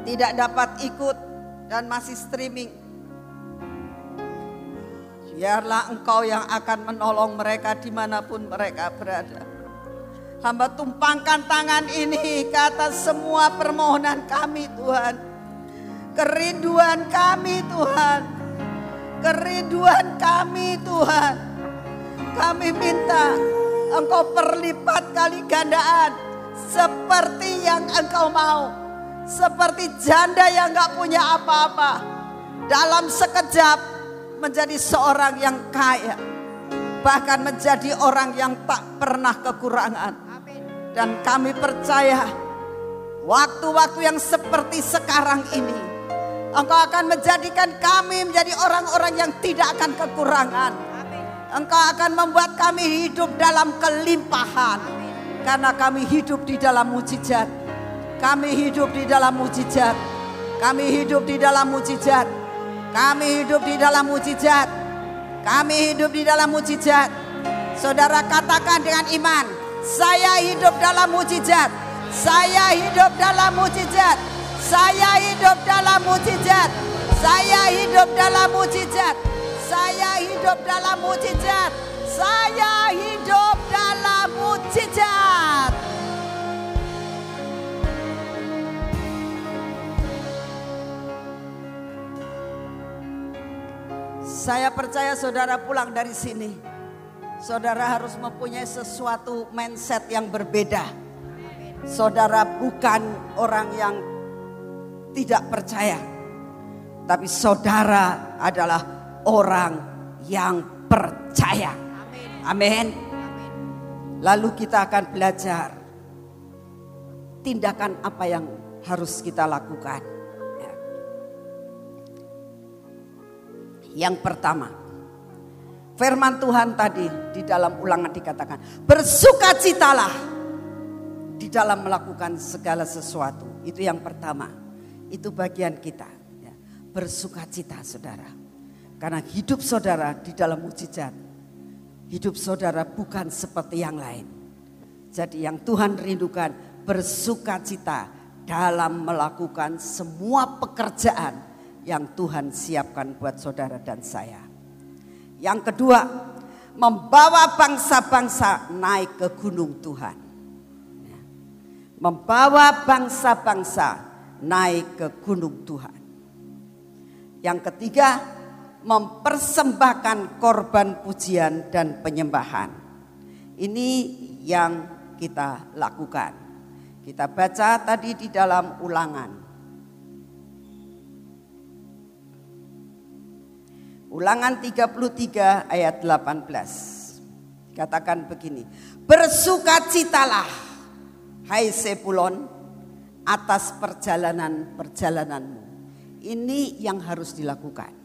tidak dapat ikut dan masih streaming Biarlah engkau yang akan menolong mereka di mana pun mereka berada. Hamba tumpangkan tangan ini ke atas semua permohonan kami Tuhan. Kerinduan kami Tuhan. Kerinduan kami Tuhan. Kami minta engkau perlipat kali gandaan. Seperti yang engkau mau. Seperti janda yang gak punya apa-apa. Dalam sekejap menjadi seorang yang kaya. Bahkan menjadi orang yang tak pernah kekurangan. Dan kami percaya waktu-waktu yang seperti sekarang ini. Engkau akan menjadikan kami menjadi orang-orang yang tidak akan kekurangan. Engkau akan membuat kami hidup dalam kelimpahan. Karena kami hidup di dalam mujizat. Kami hidup di dalam mujizat. Kami hidup di dalam mujizat. Kami hidup di dalam mujizat. Kami hidup di dalam mujizat. Saudara katakan dengan iman, saya hidup dalam mujizat. Saya hidup dalam mujizat. Saya hidup dalam mujizat. Saya hidup dalam mujizat. Saya hidup dalam mujizat. Saya hidup dalam mujizat. Saya percaya saudara pulang dari sini. Saudara harus mempunyai sesuatu mindset yang berbeda. Saudara bukan orang yang tidak percaya. Tapi saudara adalah orang yang percaya. Amin. Lalu kita akan belajar tindakan apa yang harus kita lakukan. Yang pertama, firman Tuhan tadi di dalam ulangan dikatakan, bersukacitalah di dalam melakukan segala sesuatu. Itu yang pertama. Itu bagian kita. Ya. Bersukacita saudara. Karena hidup saudara di dalam mujizat. Hidup saudara bukan seperti yang lain. Jadi yang Tuhan rindukan bersukacita dalam melakukan semua pekerjaan yang Tuhan siapkan buat saudara dan saya. Yang kedua, membawa bangsa-bangsa naik ke gunung Tuhan. Ya. Membawa bangsa-bangsa naik ke gunung Tuhan. Yang ketiga, mempersembahkan korban pujian dan penyembahan. Ini yang kita lakukan. Kita baca tadi di dalam ulangan Ulangan 33 ayat 18. Katakan begini. Bersukacitalah hai Sepulon atas perjalanan-perjalananmu. Ini yang harus dilakukan.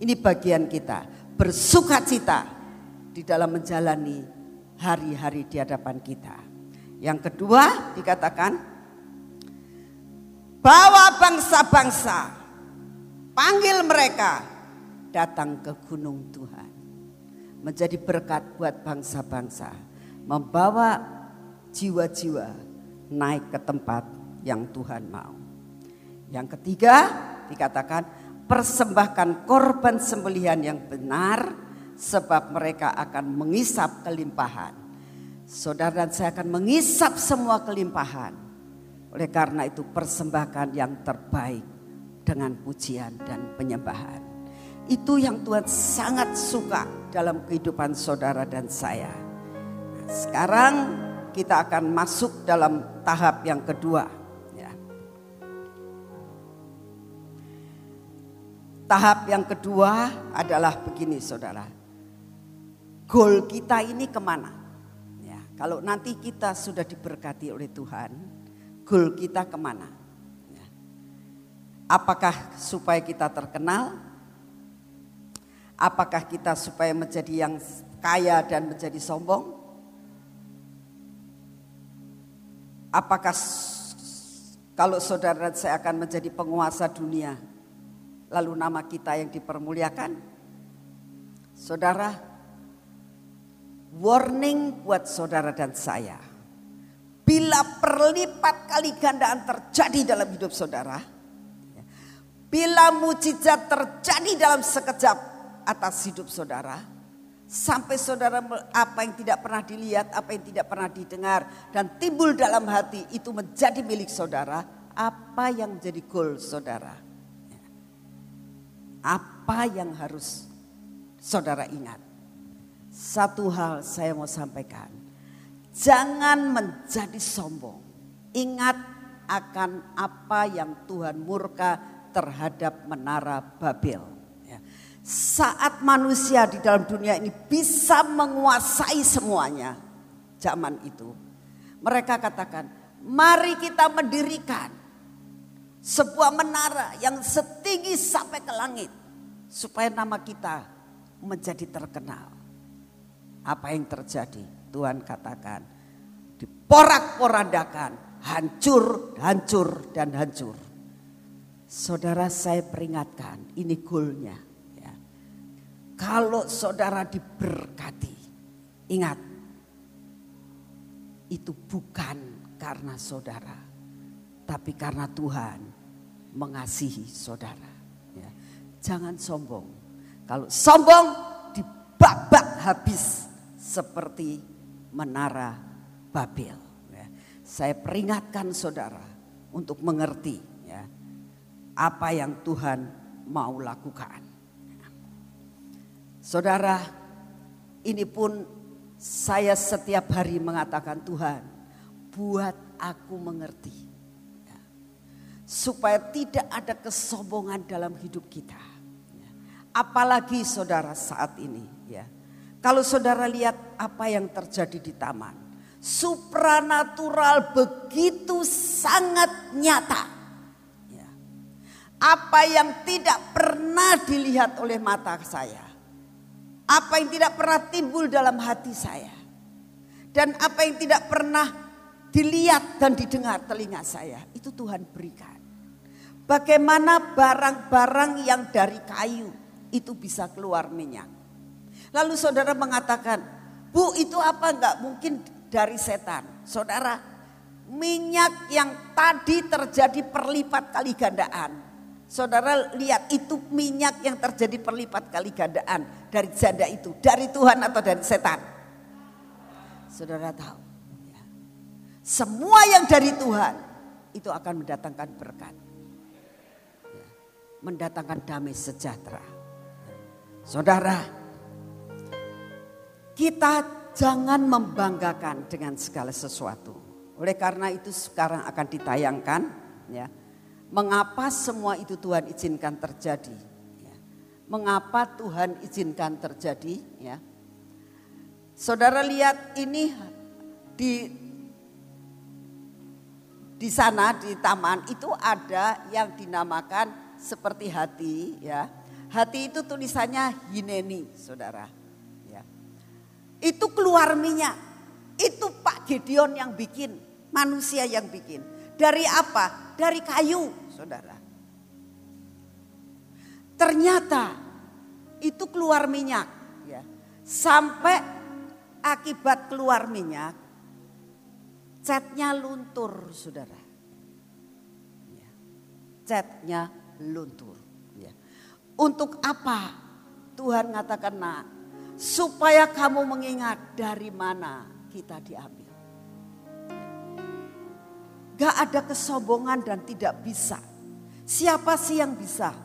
Ini bagian kita. Bersukacita di dalam menjalani hari-hari di hadapan kita. Yang kedua dikatakan bawa bangsa-bangsa panggil mereka datang ke gunung Tuhan. Menjadi berkat buat bangsa-bangsa. Membawa jiwa-jiwa naik ke tempat yang Tuhan mau. Yang ketiga dikatakan persembahkan korban sembelihan yang benar sebab mereka akan mengisap kelimpahan. Saudara dan saya akan mengisap semua kelimpahan. Oleh karena itu persembahkan yang terbaik dengan pujian dan penyembahan. Itu yang Tuhan sangat suka dalam kehidupan saudara dan saya. Nah, sekarang kita akan masuk dalam tahap yang kedua. Tahap yang kedua adalah begini saudara. Goal kita ini ke mana? Ya, kalau nanti kita sudah diberkati oleh Tuhan, goal kita ke mana? Ya. Apakah supaya kita terkenal? Apakah kita supaya menjadi yang kaya dan menjadi sombong? Apakah kalau saudara saya akan menjadi penguasa dunia, lalu nama kita yang dipermuliakan? Saudara, warning buat saudara dan saya. Bila perlipat kali gandaan terjadi dalam hidup saudara, bila mujizat terjadi dalam sekejap atas hidup saudara, Sampai saudara apa yang tidak pernah dilihat, apa yang tidak pernah didengar dan timbul dalam hati itu menjadi milik saudara. Apa yang menjadi goal saudara? Apa yang harus saudara ingat? Satu hal saya mau sampaikan. Jangan menjadi sombong. Ingat akan apa yang Tuhan murka terhadap menara Babel saat manusia di dalam dunia ini bisa menguasai semuanya zaman itu. Mereka katakan, mari kita mendirikan sebuah menara yang setinggi sampai ke langit. Supaya nama kita menjadi terkenal. Apa yang terjadi? Tuhan katakan, diporak-porandakan, hancur, hancur, dan hancur. Saudara saya peringatkan, ini goalnya kalau saudara diberkati, ingat itu bukan karena saudara, tapi karena Tuhan mengasihi saudara. Ya. Jangan sombong. Kalau sombong dibabak habis seperti menara Babel. Ya. Saya peringatkan saudara untuk mengerti ya, apa yang Tuhan mau lakukan. Saudara, ini pun saya setiap hari mengatakan Tuhan, buat aku mengerti. Ya. Supaya tidak ada kesombongan dalam hidup kita. Apalagi saudara saat ini ya. Kalau saudara lihat apa yang terjadi di taman. Supranatural begitu sangat nyata. Ya. Apa yang tidak pernah dilihat oleh mata saya apa yang tidak pernah timbul dalam hati saya. Dan apa yang tidak pernah dilihat dan didengar telinga saya. Itu Tuhan berikan. Bagaimana barang-barang yang dari kayu itu bisa keluar minyak. Lalu saudara mengatakan, Bu itu apa enggak mungkin dari setan. Saudara, minyak yang tadi terjadi perlipat kali gandaan Saudara lihat itu minyak yang terjadi perlipat kali gandaan dari janda itu. Dari Tuhan atau dari setan? Saudara tahu. Ya. Semua yang dari Tuhan itu akan mendatangkan berkat. Mendatangkan damai sejahtera. Saudara, kita jangan membanggakan dengan segala sesuatu. Oleh karena itu sekarang akan ditayangkan ya Mengapa semua itu Tuhan izinkan terjadi? Ya. Mengapa Tuhan izinkan terjadi? Ya. Saudara lihat ini di di sana di taman itu ada yang dinamakan seperti hati ya. Hati itu tulisannya hineni, Saudara. Ya. Itu keluar minyak. Itu Pak Gedeon yang bikin, manusia yang bikin. Dari apa? Dari kayu saudara. Ternyata itu keluar minyak. Ya. Sampai akibat keluar minyak, catnya luntur saudara. Ya. Catnya luntur. Ya. Untuk apa Tuhan ngatakan nak, supaya kamu mengingat dari mana kita diambil. Gak ada kesombongan dan tidak bisa. Siapa sih yang bisa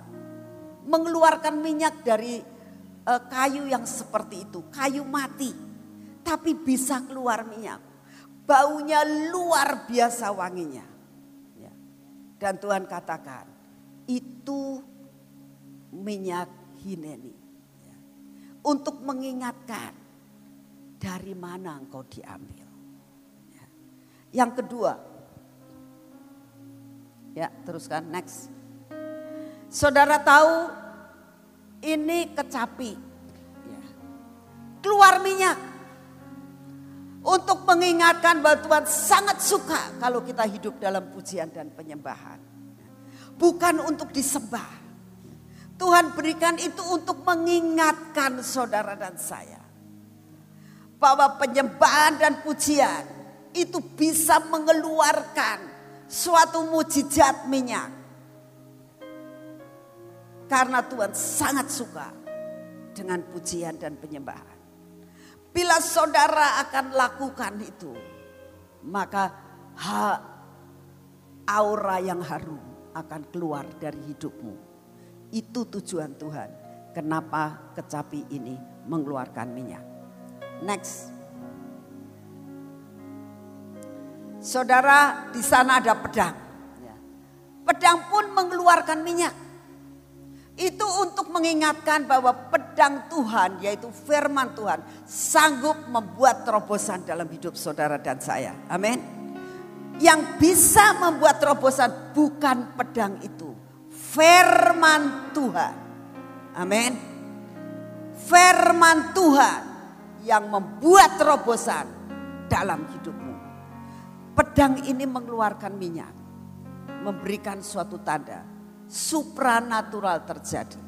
mengeluarkan minyak dari uh, kayu yang seperti itu, kayu mati, tapi bisa keluar minyak. Baunya luar biasa wanginya. Ya. Dan Tuhan katakan, itu minyak hineni. Untuk mengingatkan dari mana engkau diambil. Ya. Yang kedua, Ya, teruskan next. Saudara tahu ini kecapi. Ya. Keluar minyak. Untuk mengingatkan bahwa Tuhan sangat suka kalau kita hidup dalam pujian dan penyembahan. Bukan untuk disembah. Tuhan berikan itu untuk mengingatkan saudara dan saya. Bahwa penyembahan dan pujian itu bisa mengeluarkan suatu mujizat minyak. Karena Tuhan sangat suka dengan pujian dan penyembahan. Bila saudara akan lakukan itu, maka ha, aura yang harum akan keluar dari hidupmu. Itu tujuan Tuhan. Kenapa kecapi ini mengeluarkan minyak. Next. Saudara di sana ada pedang. Ya. Pedang pun mengeluarkan minyak. Itu untuk mengingatkan bahwa pedang Tuhan yaitu firman Tuhan sanggup membuat terobosan dalam hidup saudara dan saya. Amin. Yang bisa membuat terobosan bukan pedang itu. Firman Tuhan. Amin. Firman Tuhan yang membuat terobosan dalam hidupmu. Pedang ini mengeluarkan minyak. Memberikan suatu tanda. Supranatural terjadi.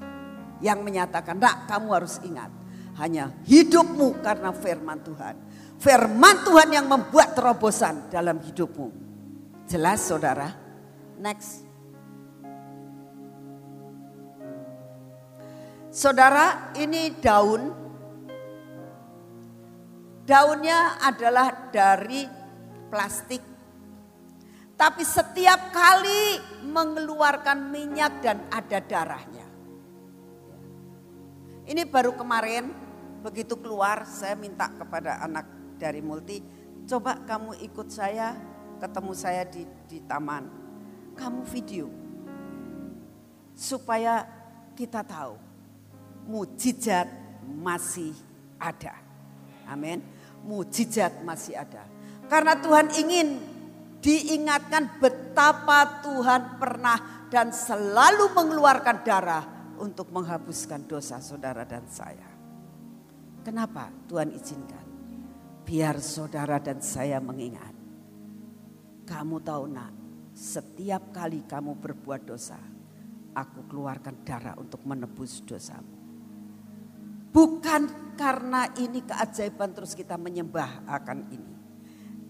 Yang menyatakan, nak kamu harus ingat. Hanya hidupmu karena firman Tuhan. Firman Tuhan yang membuat terobosan dalam hidupmu. Jelas saudara? Next. Saudara, ini daun. Daunnya adalah dari plastik. Tapi setiap kali mengeluarkan minyak dan ada darahnya. Ini baru kemarin begitu keluar saya minta kepada anak dari multi. Coba kamu ikut saya ketemu saya di, di taman. Kamu video. Supaya kita tahu mujizat masih ada. Amin. Mujizat masih ada. Karena Tuhan ingin diingatkan betapa Tuhan pernah dan selalu mengeluarkan darah untuk menghapuskan dosa saudara dan saya. Kenapa Tuhan izinkan? Biar saudara dan saya mengingat. Kamu tahu nak, setiap kali kamu berbuat dosa, aku keluarkan darah untuk menebus dosamu. Bukan karena ini keajaiban terus kita menyembah akan ini.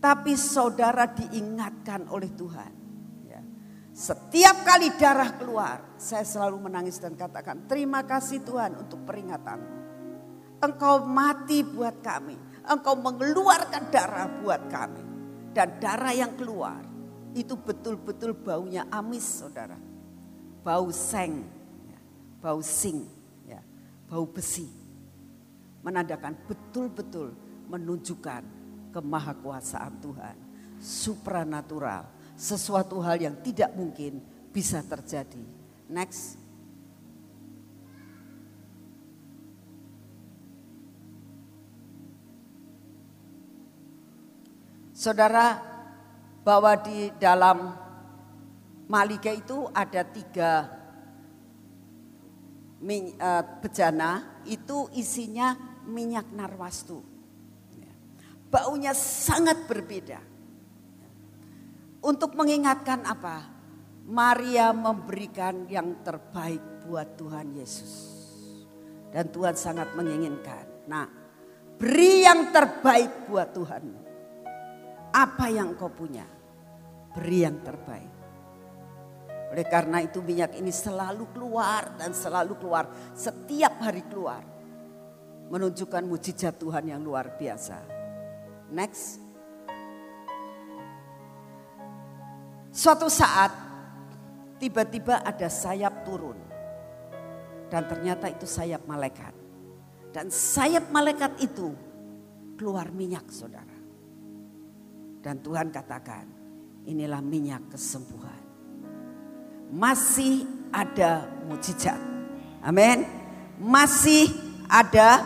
Tapi saudara diingatkan oleh Tuhan. Ya. Setiap kali darah keluar, saya selalu menangis dan katakan, terima kasih Tuhan untuk peringatan. Engkau mati buat kami. Engkau mengeluarkan darah buat kami. Dan darah yang keluar, itu betul-betul baunya amis saudara. Bau seng, ya. bau sing, ya. bau besi. Menandakan betul-betul menunjukkan kemahakuasaan Tuhan. Supranatural. Sesuatu hal yang tidak mungkin bisa terjadi. Next. Saudara, bahwa di dalam Malika itu ada tiga eh, bejana, itu isinya minyak narwastu. Baunya sangat berbeda. Untuk mengingatkan apa? Maria memberikan yang terbaik buat Tuhan Yesus. Dan Tuhan sangat menginginkan. Nah, beri yang terbaik buat Tuhanmu. Apa yang kau punya, beri yang terbaik. Oleh karena itu minyak ini selalu keluar dan selalu keluar. Setiap hari keluar. Menunjukkan mujizat Tuhan yang luar biasa. Next. Suatu saat tiba-tiba ada sayap turun. Dan ternyata itu sayap malaikat. Dan sayap malaikat itu keluar minyak saudara. Dan Tuhan katakan inilah minyak kesembuhan masih ada mujizat. Amin. Masih ada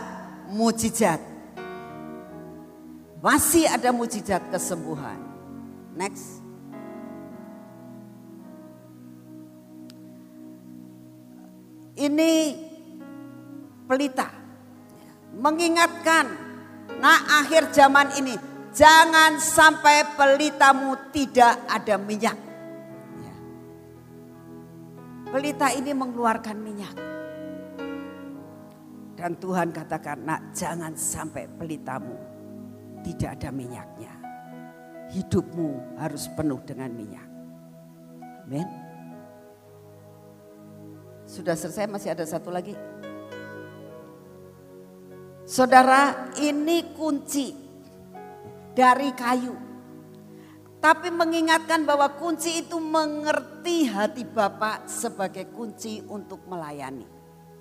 mujizat. Masih ada mujizat kesembuhan. Next. Ini pelita. Mengingatkan, nah akhir zaman ini jangan sampai pelitamu tidak ada minyak. Pelita ini mengeluarkan minyak. Dan Tuhan katakan, nak jangan sampai pelitamu tidak ada minyaknya. Hidupmu harus penuh dengan minyak. Amin. Sudah selesai masih ada satu lagi. Saudara ini kunci dari kayu. Tapi mengingatkan bahwa kunci itu mengerti hati Bapak sebagai kunci untuk melayani.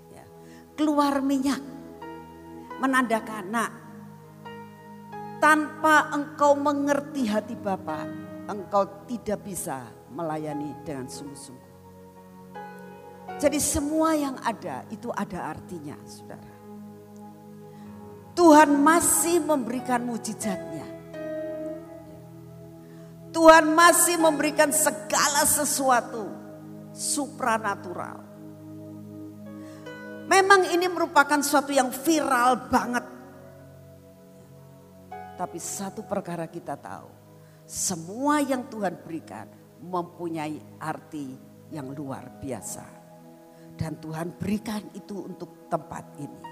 Ya. Keluar minyak. Menandakan, nak tanpa engkau mengerti hati Bapak, engkau tidak bisa melayani dengan sungguh-sungguh. Jadi semua yang ada itu ada artinya saudara. Tuhan masih memberikan mujizatnya Tuhan masih memberikan segala sesuatu supranatural. Memang ini merupakan suatu yang viral banget. Tapi satu perkara kita tahu, semua yang Tuhan berikan mempunyai arti yang luar biasa. Dan Tuhan berikan itu untuk tempat ini.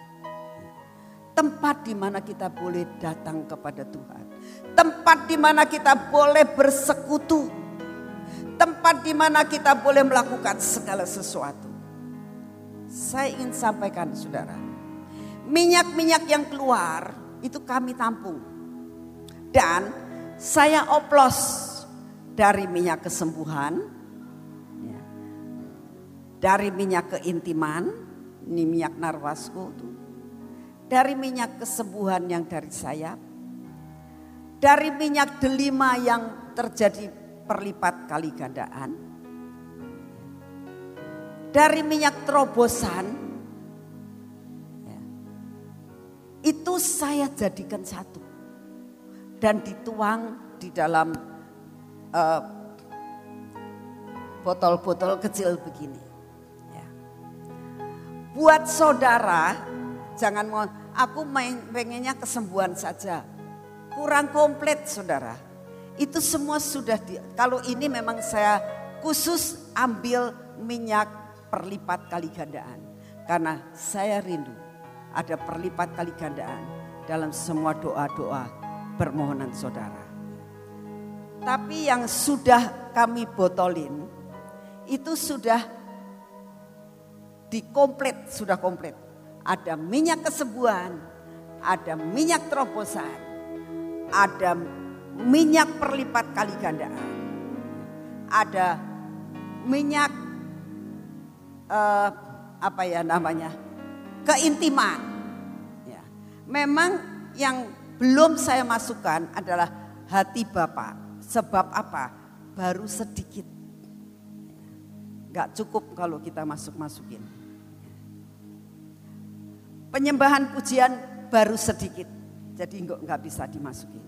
Tempat di mana kita boleh datang kepada Tuhan. Tempat di mana kita boleh bersekutu, tempat di mana kita boleh melakukan segala sesuatu. Saya ingin sampaikan saudara, minyak-minyak yang keluar itu kami tampung. Dan saya oplos dari minyak kesembuhan, ya, dari minyak keintiman, ini minyak narwasku tuh, dari minyak kesembuhan yang dari saya, dari minyak delima yang terjadi perlipat kali gandaan, dari minyak terobosan, ya, itu saya jadikan satu. Dan dituang di dalam uh, botol-botol kecil begini. Ya. Buat saudara, jangan mau, aku main pengennya kesembuhan saja kurang komplit saudara. Itu semua sudah di, kalau ini memang saya khusus ambil minyak perlipat kali gandaan. Karena saya rindu ada perlipat kali gandaan dalam semua doa-doa permohonan saudara. Tapi yang sudah kami botolin itu sudah dikomplit, sudah komplit. Ada minyak kesembuhan, ada minyak terobosan, ada minyak perlipat kali gandaan. Ada minyak uh, apa ya namanya? keintiman. Ya. Memang yang belum saya masukkan adalah hati Bapak. Sebab apa? Baru sedikit. Gak cukup kalau kita masuk-masukin. Penyembahan pujian baru sedikit. Jadi enggak, enggak bisa dimasuki.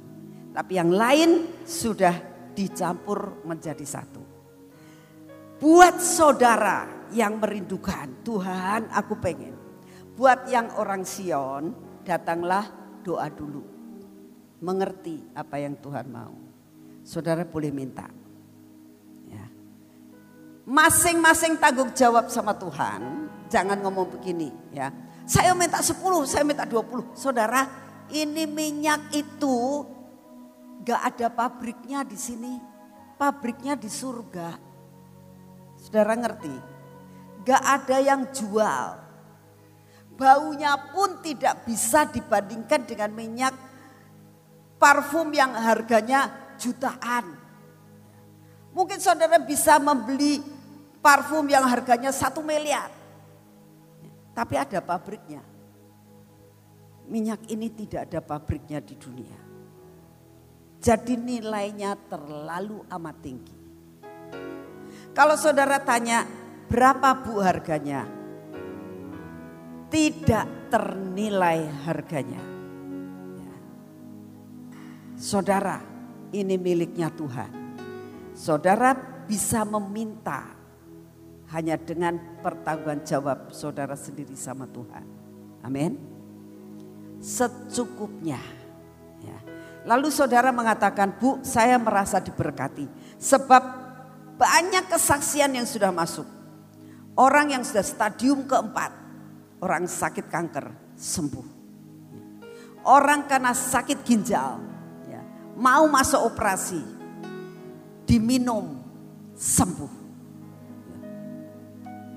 Tapi yang lain sudah dicampur menjadi satu. Buat saudara yang merindukan, Tuhan aku pengen. Buat yang orang Sion, datanglah doa dulu. Mengerti apa yang Tuhan mau. Saudara boleh minta. Ya. Masing-masing tanggung jawab sama Tuhan. Jangan ngomong begini ya. Saya minta 10, saya minta 20. Saudara, ini minyak itu gak ada pabriknya di sini. Pabriknya di surga. Saudara ngerti? Gak ada yang jual. Baunya pun tidak bisa dibandingkan dengan minyak parfum yang harganya jutaan. Mungkin saudara bisa membeli parfum yang harganya satu miliar. Tapi ada pabriknya. Minyak ini tidak ada pabriknya di dunia. Jadi nilainya terlalu amat tinggi. Kalau saudara tanya berapa bu harganya? Tidak ternilai harganya. Ya. Saudara, ini miliknya Tuhan. Saudara bisa meminta hanya dengan pertanggungan jawab saudara sendiri sama Tuhan. Amin. Secukupnya. Ya. Lalu saudara mengatakan, Bu saya merasa diberkati. Sebab banyak kesaksian yang sudah masuk. Orang yang sudah stadium keempat. Orang sakit kanker sembuh. Orang karena sakit ginjal. Ya, mau masuk operasi. Diminum sembuh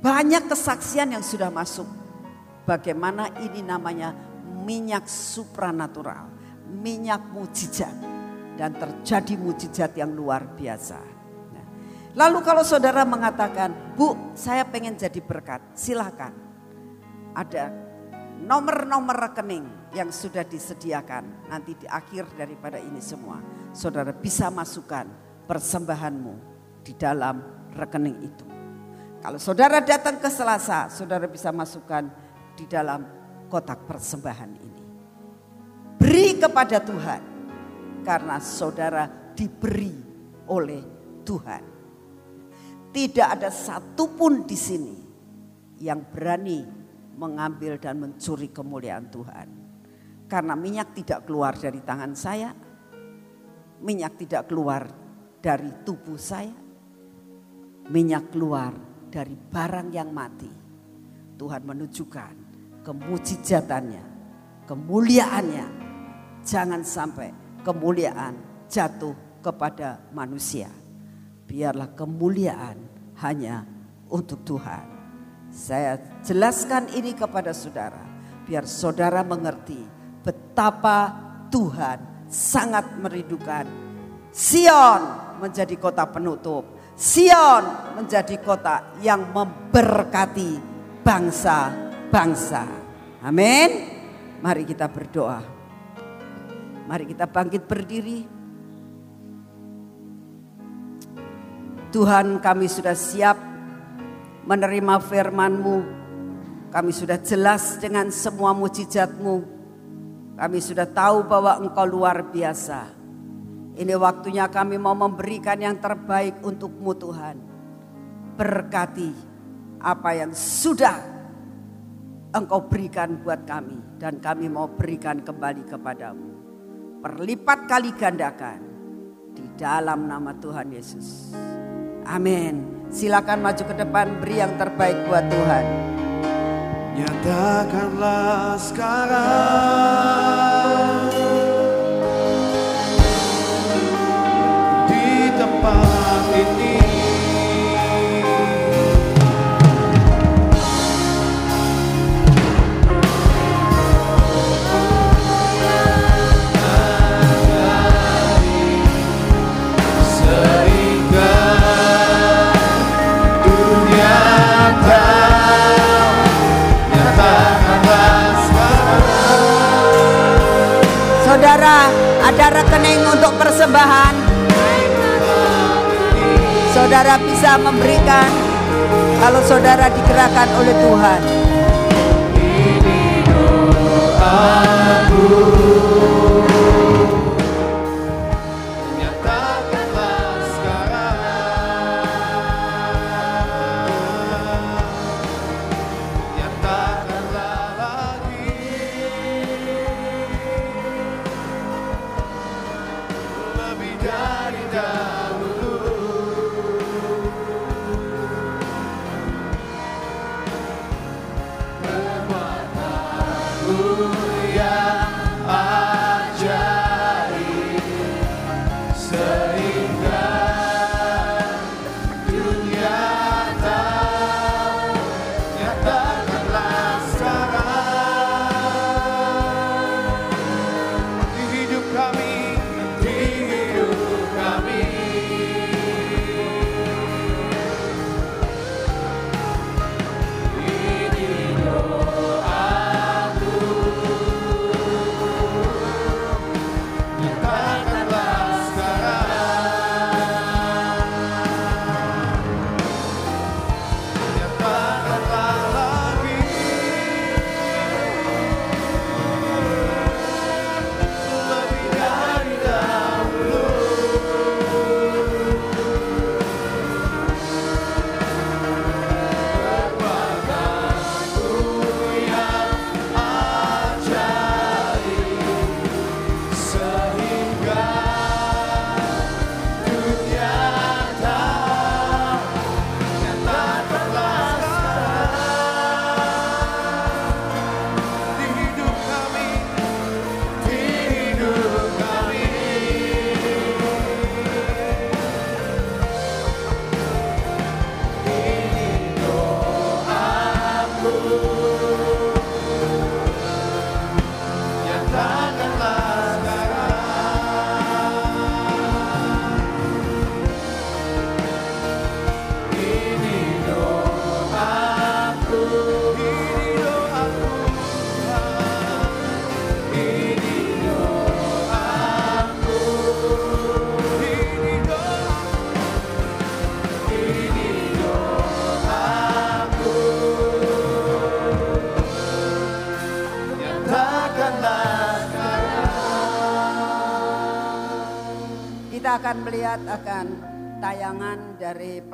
banyak kesaksian yang sudah masuk. Bagaimana ini namanya minyak supranatural, minyak mujizat. Dan terjadi mujizat yang luar biasa. Nah, lalu kalau saudara mengatakan, Bu saya pengen jadi berkat, silahkan. Ada nomor-nomor rekening yang sudah disediakan. Nanti di akhir daripada ini semua. Saudara bisa masukkan persembahanmu di dalam rekening itu. Kalau saudara datang ke Selasa, saudara bisa masukkan di dalam kotak persembahan ini. Beri kepada Tuhan karena saudara diberi oleh Tuhan. Tidak ada satupun di sini yang berani mengambil dan mencuri kemuliaan Tuhan. Karena minyak tidak keluar dari tangan saya, minyak tidak keluar dari tubuh saya, minyak keluar dari barang yang mati. Tuhan menunjukkan kemujizatannya, kemuliaannya. Jangan sampai kemuliaan jatuh kepada manusia. Biarlah kemuliaan hanya untuk Tuhan. Saya jelaskan ini kepada saudara. Biar saudara mengerti betapa Tuhan sangat merindukan Sion menjadi kota penutup Sion menjadi kota yang memberkati bangsa-bangsa. Amin. Mari kita berdoa. Mari kita bangkit berdiri. Tuhan kami sudah siap menerima firman-Mu. Kami sudah jelas dengan semua mujizat-Mu. Kami sudah tahu bahwa Engkau luar biasa. Ini waktunya kami mau memberikan yang terbaik untukmu Tuhan. Berkati apa yang sudah engkau berikan buat kami. Dan kami mau berikan kembali kepadamu. Perlipat kali gandakan. Di dalam nama Tuhan Yesus. Amin. Silakan maju ke depan beri yang terbaik buat Tuhan. Nyatakanlah sekarang tempat ini saudara bisa memberikan kalau saudara digerakkan oleh Tuhan. Ini doaku.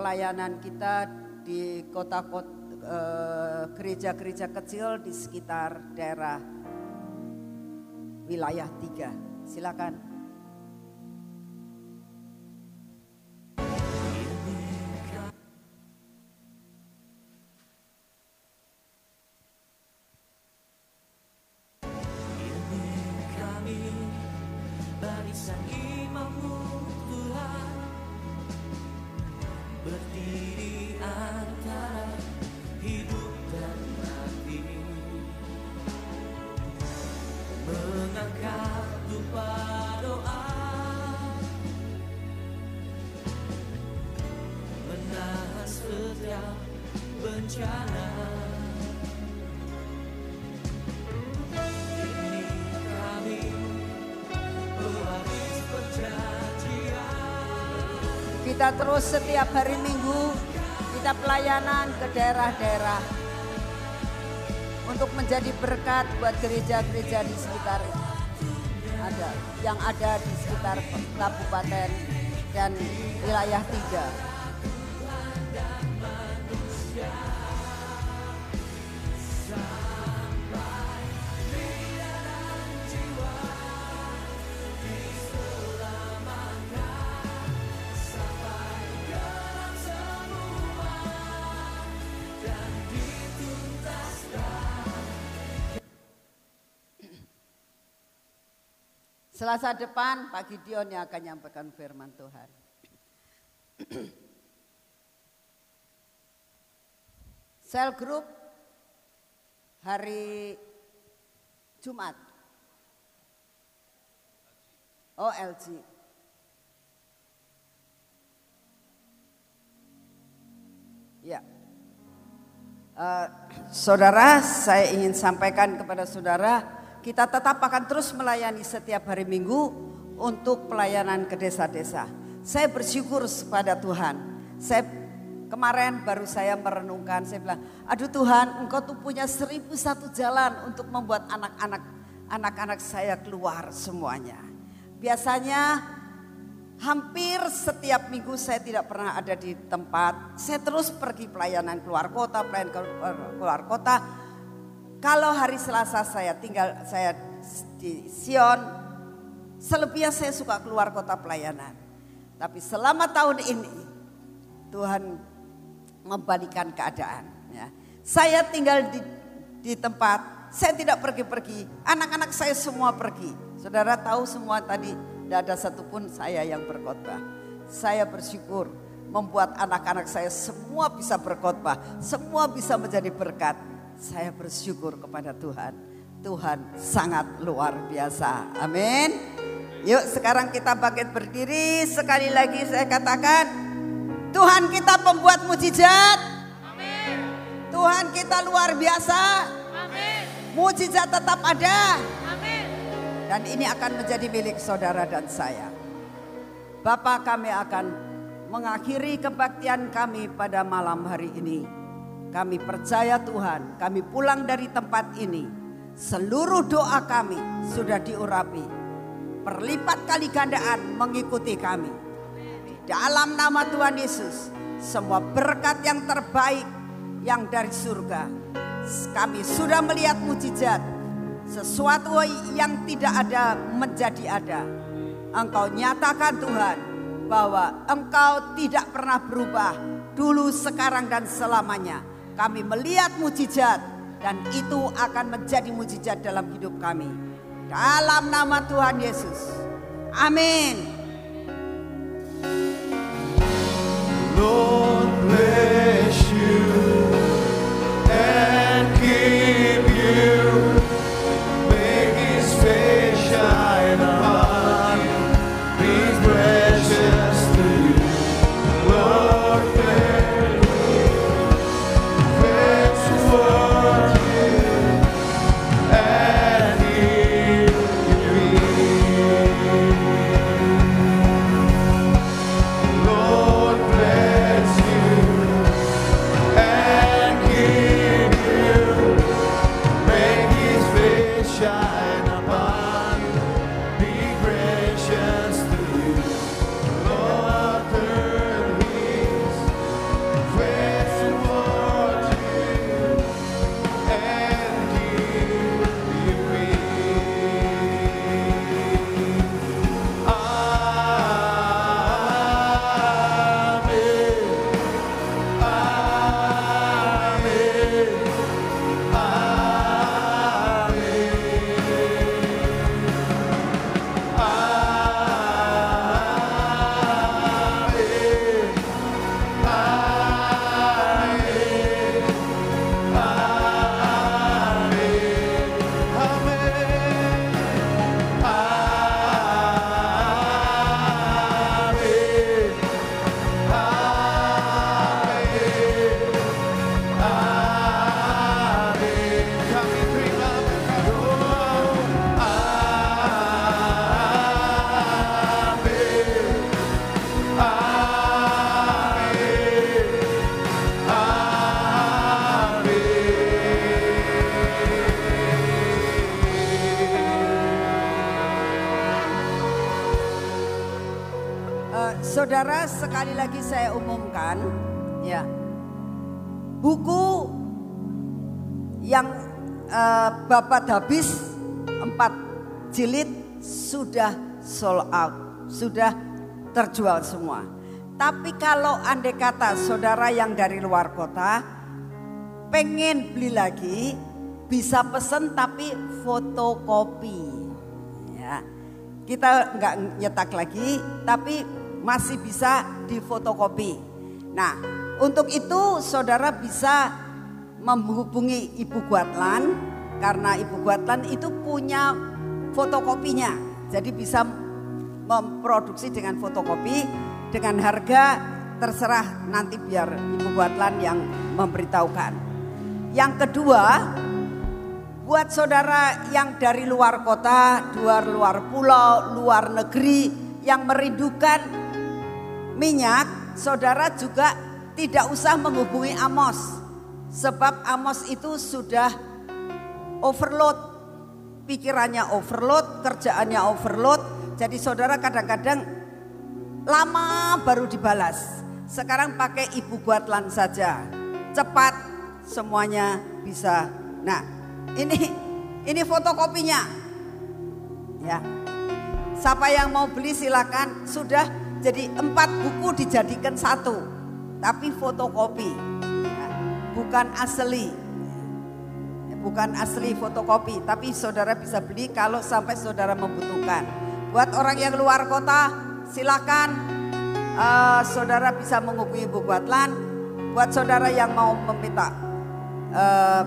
Pelayanan kita di kota-kota eh, gereja-gereja kecil di sekitar daerah wilayah tiga. Silakan. Kita terus setiap hari Minggu kita pelayanan ke daerah-daerah untuk menjadi berkat buat gereja-gereja di sekitar ada yang ada di sekitar kabupaten dan wilayah tiga. Selasa depan Pak Gideon yang akan menyampaikan firman Tuhan. Sel group hari Jumat. Oh LG. Ya. Uh, saudara, saya ingin sampaikan kepada saudara kita tetap akan terus melayani setiap hari Minggu untuk pelayanan ke desa-desa. Saya bersyukur kepada Tuhan. Saya kemarin baru saya merenungkan, saya bilang, aduh Tuhan, Engkau tuh punya seribu satu jalan untuk membuat anak-anak anak-anak saya keluar semuanya. Biasanya hampir setiap minggu saya tidak pernah ada di tempat. Saya terus pergi pelayanan keluar kota, pelayanan keluar kota kalau hari Selasa saya tinggal saya di Sion, selebihnya saya suka keluar kota pelayanan. Tapi selama tahun ini Tuhan membalikan keadaan. Ya. Saya tinggal di, di tempat saya tidak pergi-pergi. Anak-anak saya semua pergi. Saudara tahu semua tadi, tidak ada satupun saya yang berkhotbah. Saya bersyukur membuat anak-anak saya semua bisa berkhotbah, semua bisa menjadi berkat. Saya bersyukur kepada Tuhan. Tuhan sangat luar biasa. Amin. Yuk sekarang kita bangkit berdiri. Sekali lagi saya katakan, Tuhan kita pembuat mujizat. Amin. Tuhan kita luar biasa. Amin. Mujizat tetap ada. Amin. Dan ini akan menjadi milik saudara dan saya. Bapak kami akan mengakhiri kebaktian kami pada malam hari ini. Kami percaya Tuhan, kami pulang dari tempat ini. Seluruh doa kami sudah diurapi. Perlipat kali gandaan mengikuti kami. Di dalam nama Tuhan Yesus, semua berkat yang terbaik yang dari surga. Kami sudah melihat mujizat, sesuatu yang tidak ada menjadi ada. Engkau nyatakan Tuhan bahwa engkau tidak pernah berubah dulu, sekarang dan selamanya. Kami melihat mujizat dan itu akan menjadi mujizat dalam hidup kami. Dalam nama Tuhan Yesus. Amin. Lord bless lagi saya umumkan ya. Buku yang eh, Bapak habis empat jilid sudah sold out sudah terjual semua. Tapi kalau andai kata saudara yang dari luar kota pengen beli lagi bisa pesen tapi fotokopi ya. Kita nggak nyetak lagi tapi masih bisa difotokopi. Nah, untuk itu saudara bisa menghubungi Ibu Guatlan karena Ibu Guatlan itu punya fotokopinya. Jadi bisa memproduksi dengan fotokopi dengan harga terserah nanti biar Ibu Guatlan yang memberitahukan. Yang kedua, buat saudara yang dari luar kota, luar luar pulau, luar negeri yang merindukan minyak, saudara juga tidak usah menghubungi Amos. Sebab Amos itu sudah overload. Pikirannya overload, kerjaannya overload. Jadi saudara kadang-kadang lama baru dibalas. Sekarang pakai ibu guatlan saja. Cepat semuanya bisa. Nah, ini ini fotokopinya. Ya. Siapa yang mau beli silakan. Sudah jadi empat buku dijadikan satu, tapi fotokopi, ya, bukan asli. bukan asli fotokopi, tapi saudara bisa beli kalau sampai saudara membutuhkan. Buat orang yang luar kota, silakan eh, saudara bisa menghubungi Bu Kuatlan. Buat saudara yang mau meminta eh,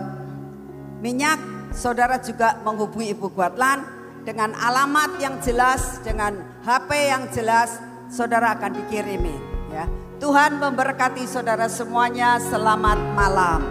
minyak, saudara juga menghubungi Ibu Kuatlan dengan alamat yang jelas, dengan HP yang jelas, saudara akan dikirimi. Ya, Tuhan memberkati saudara semuanya. Selamat malam.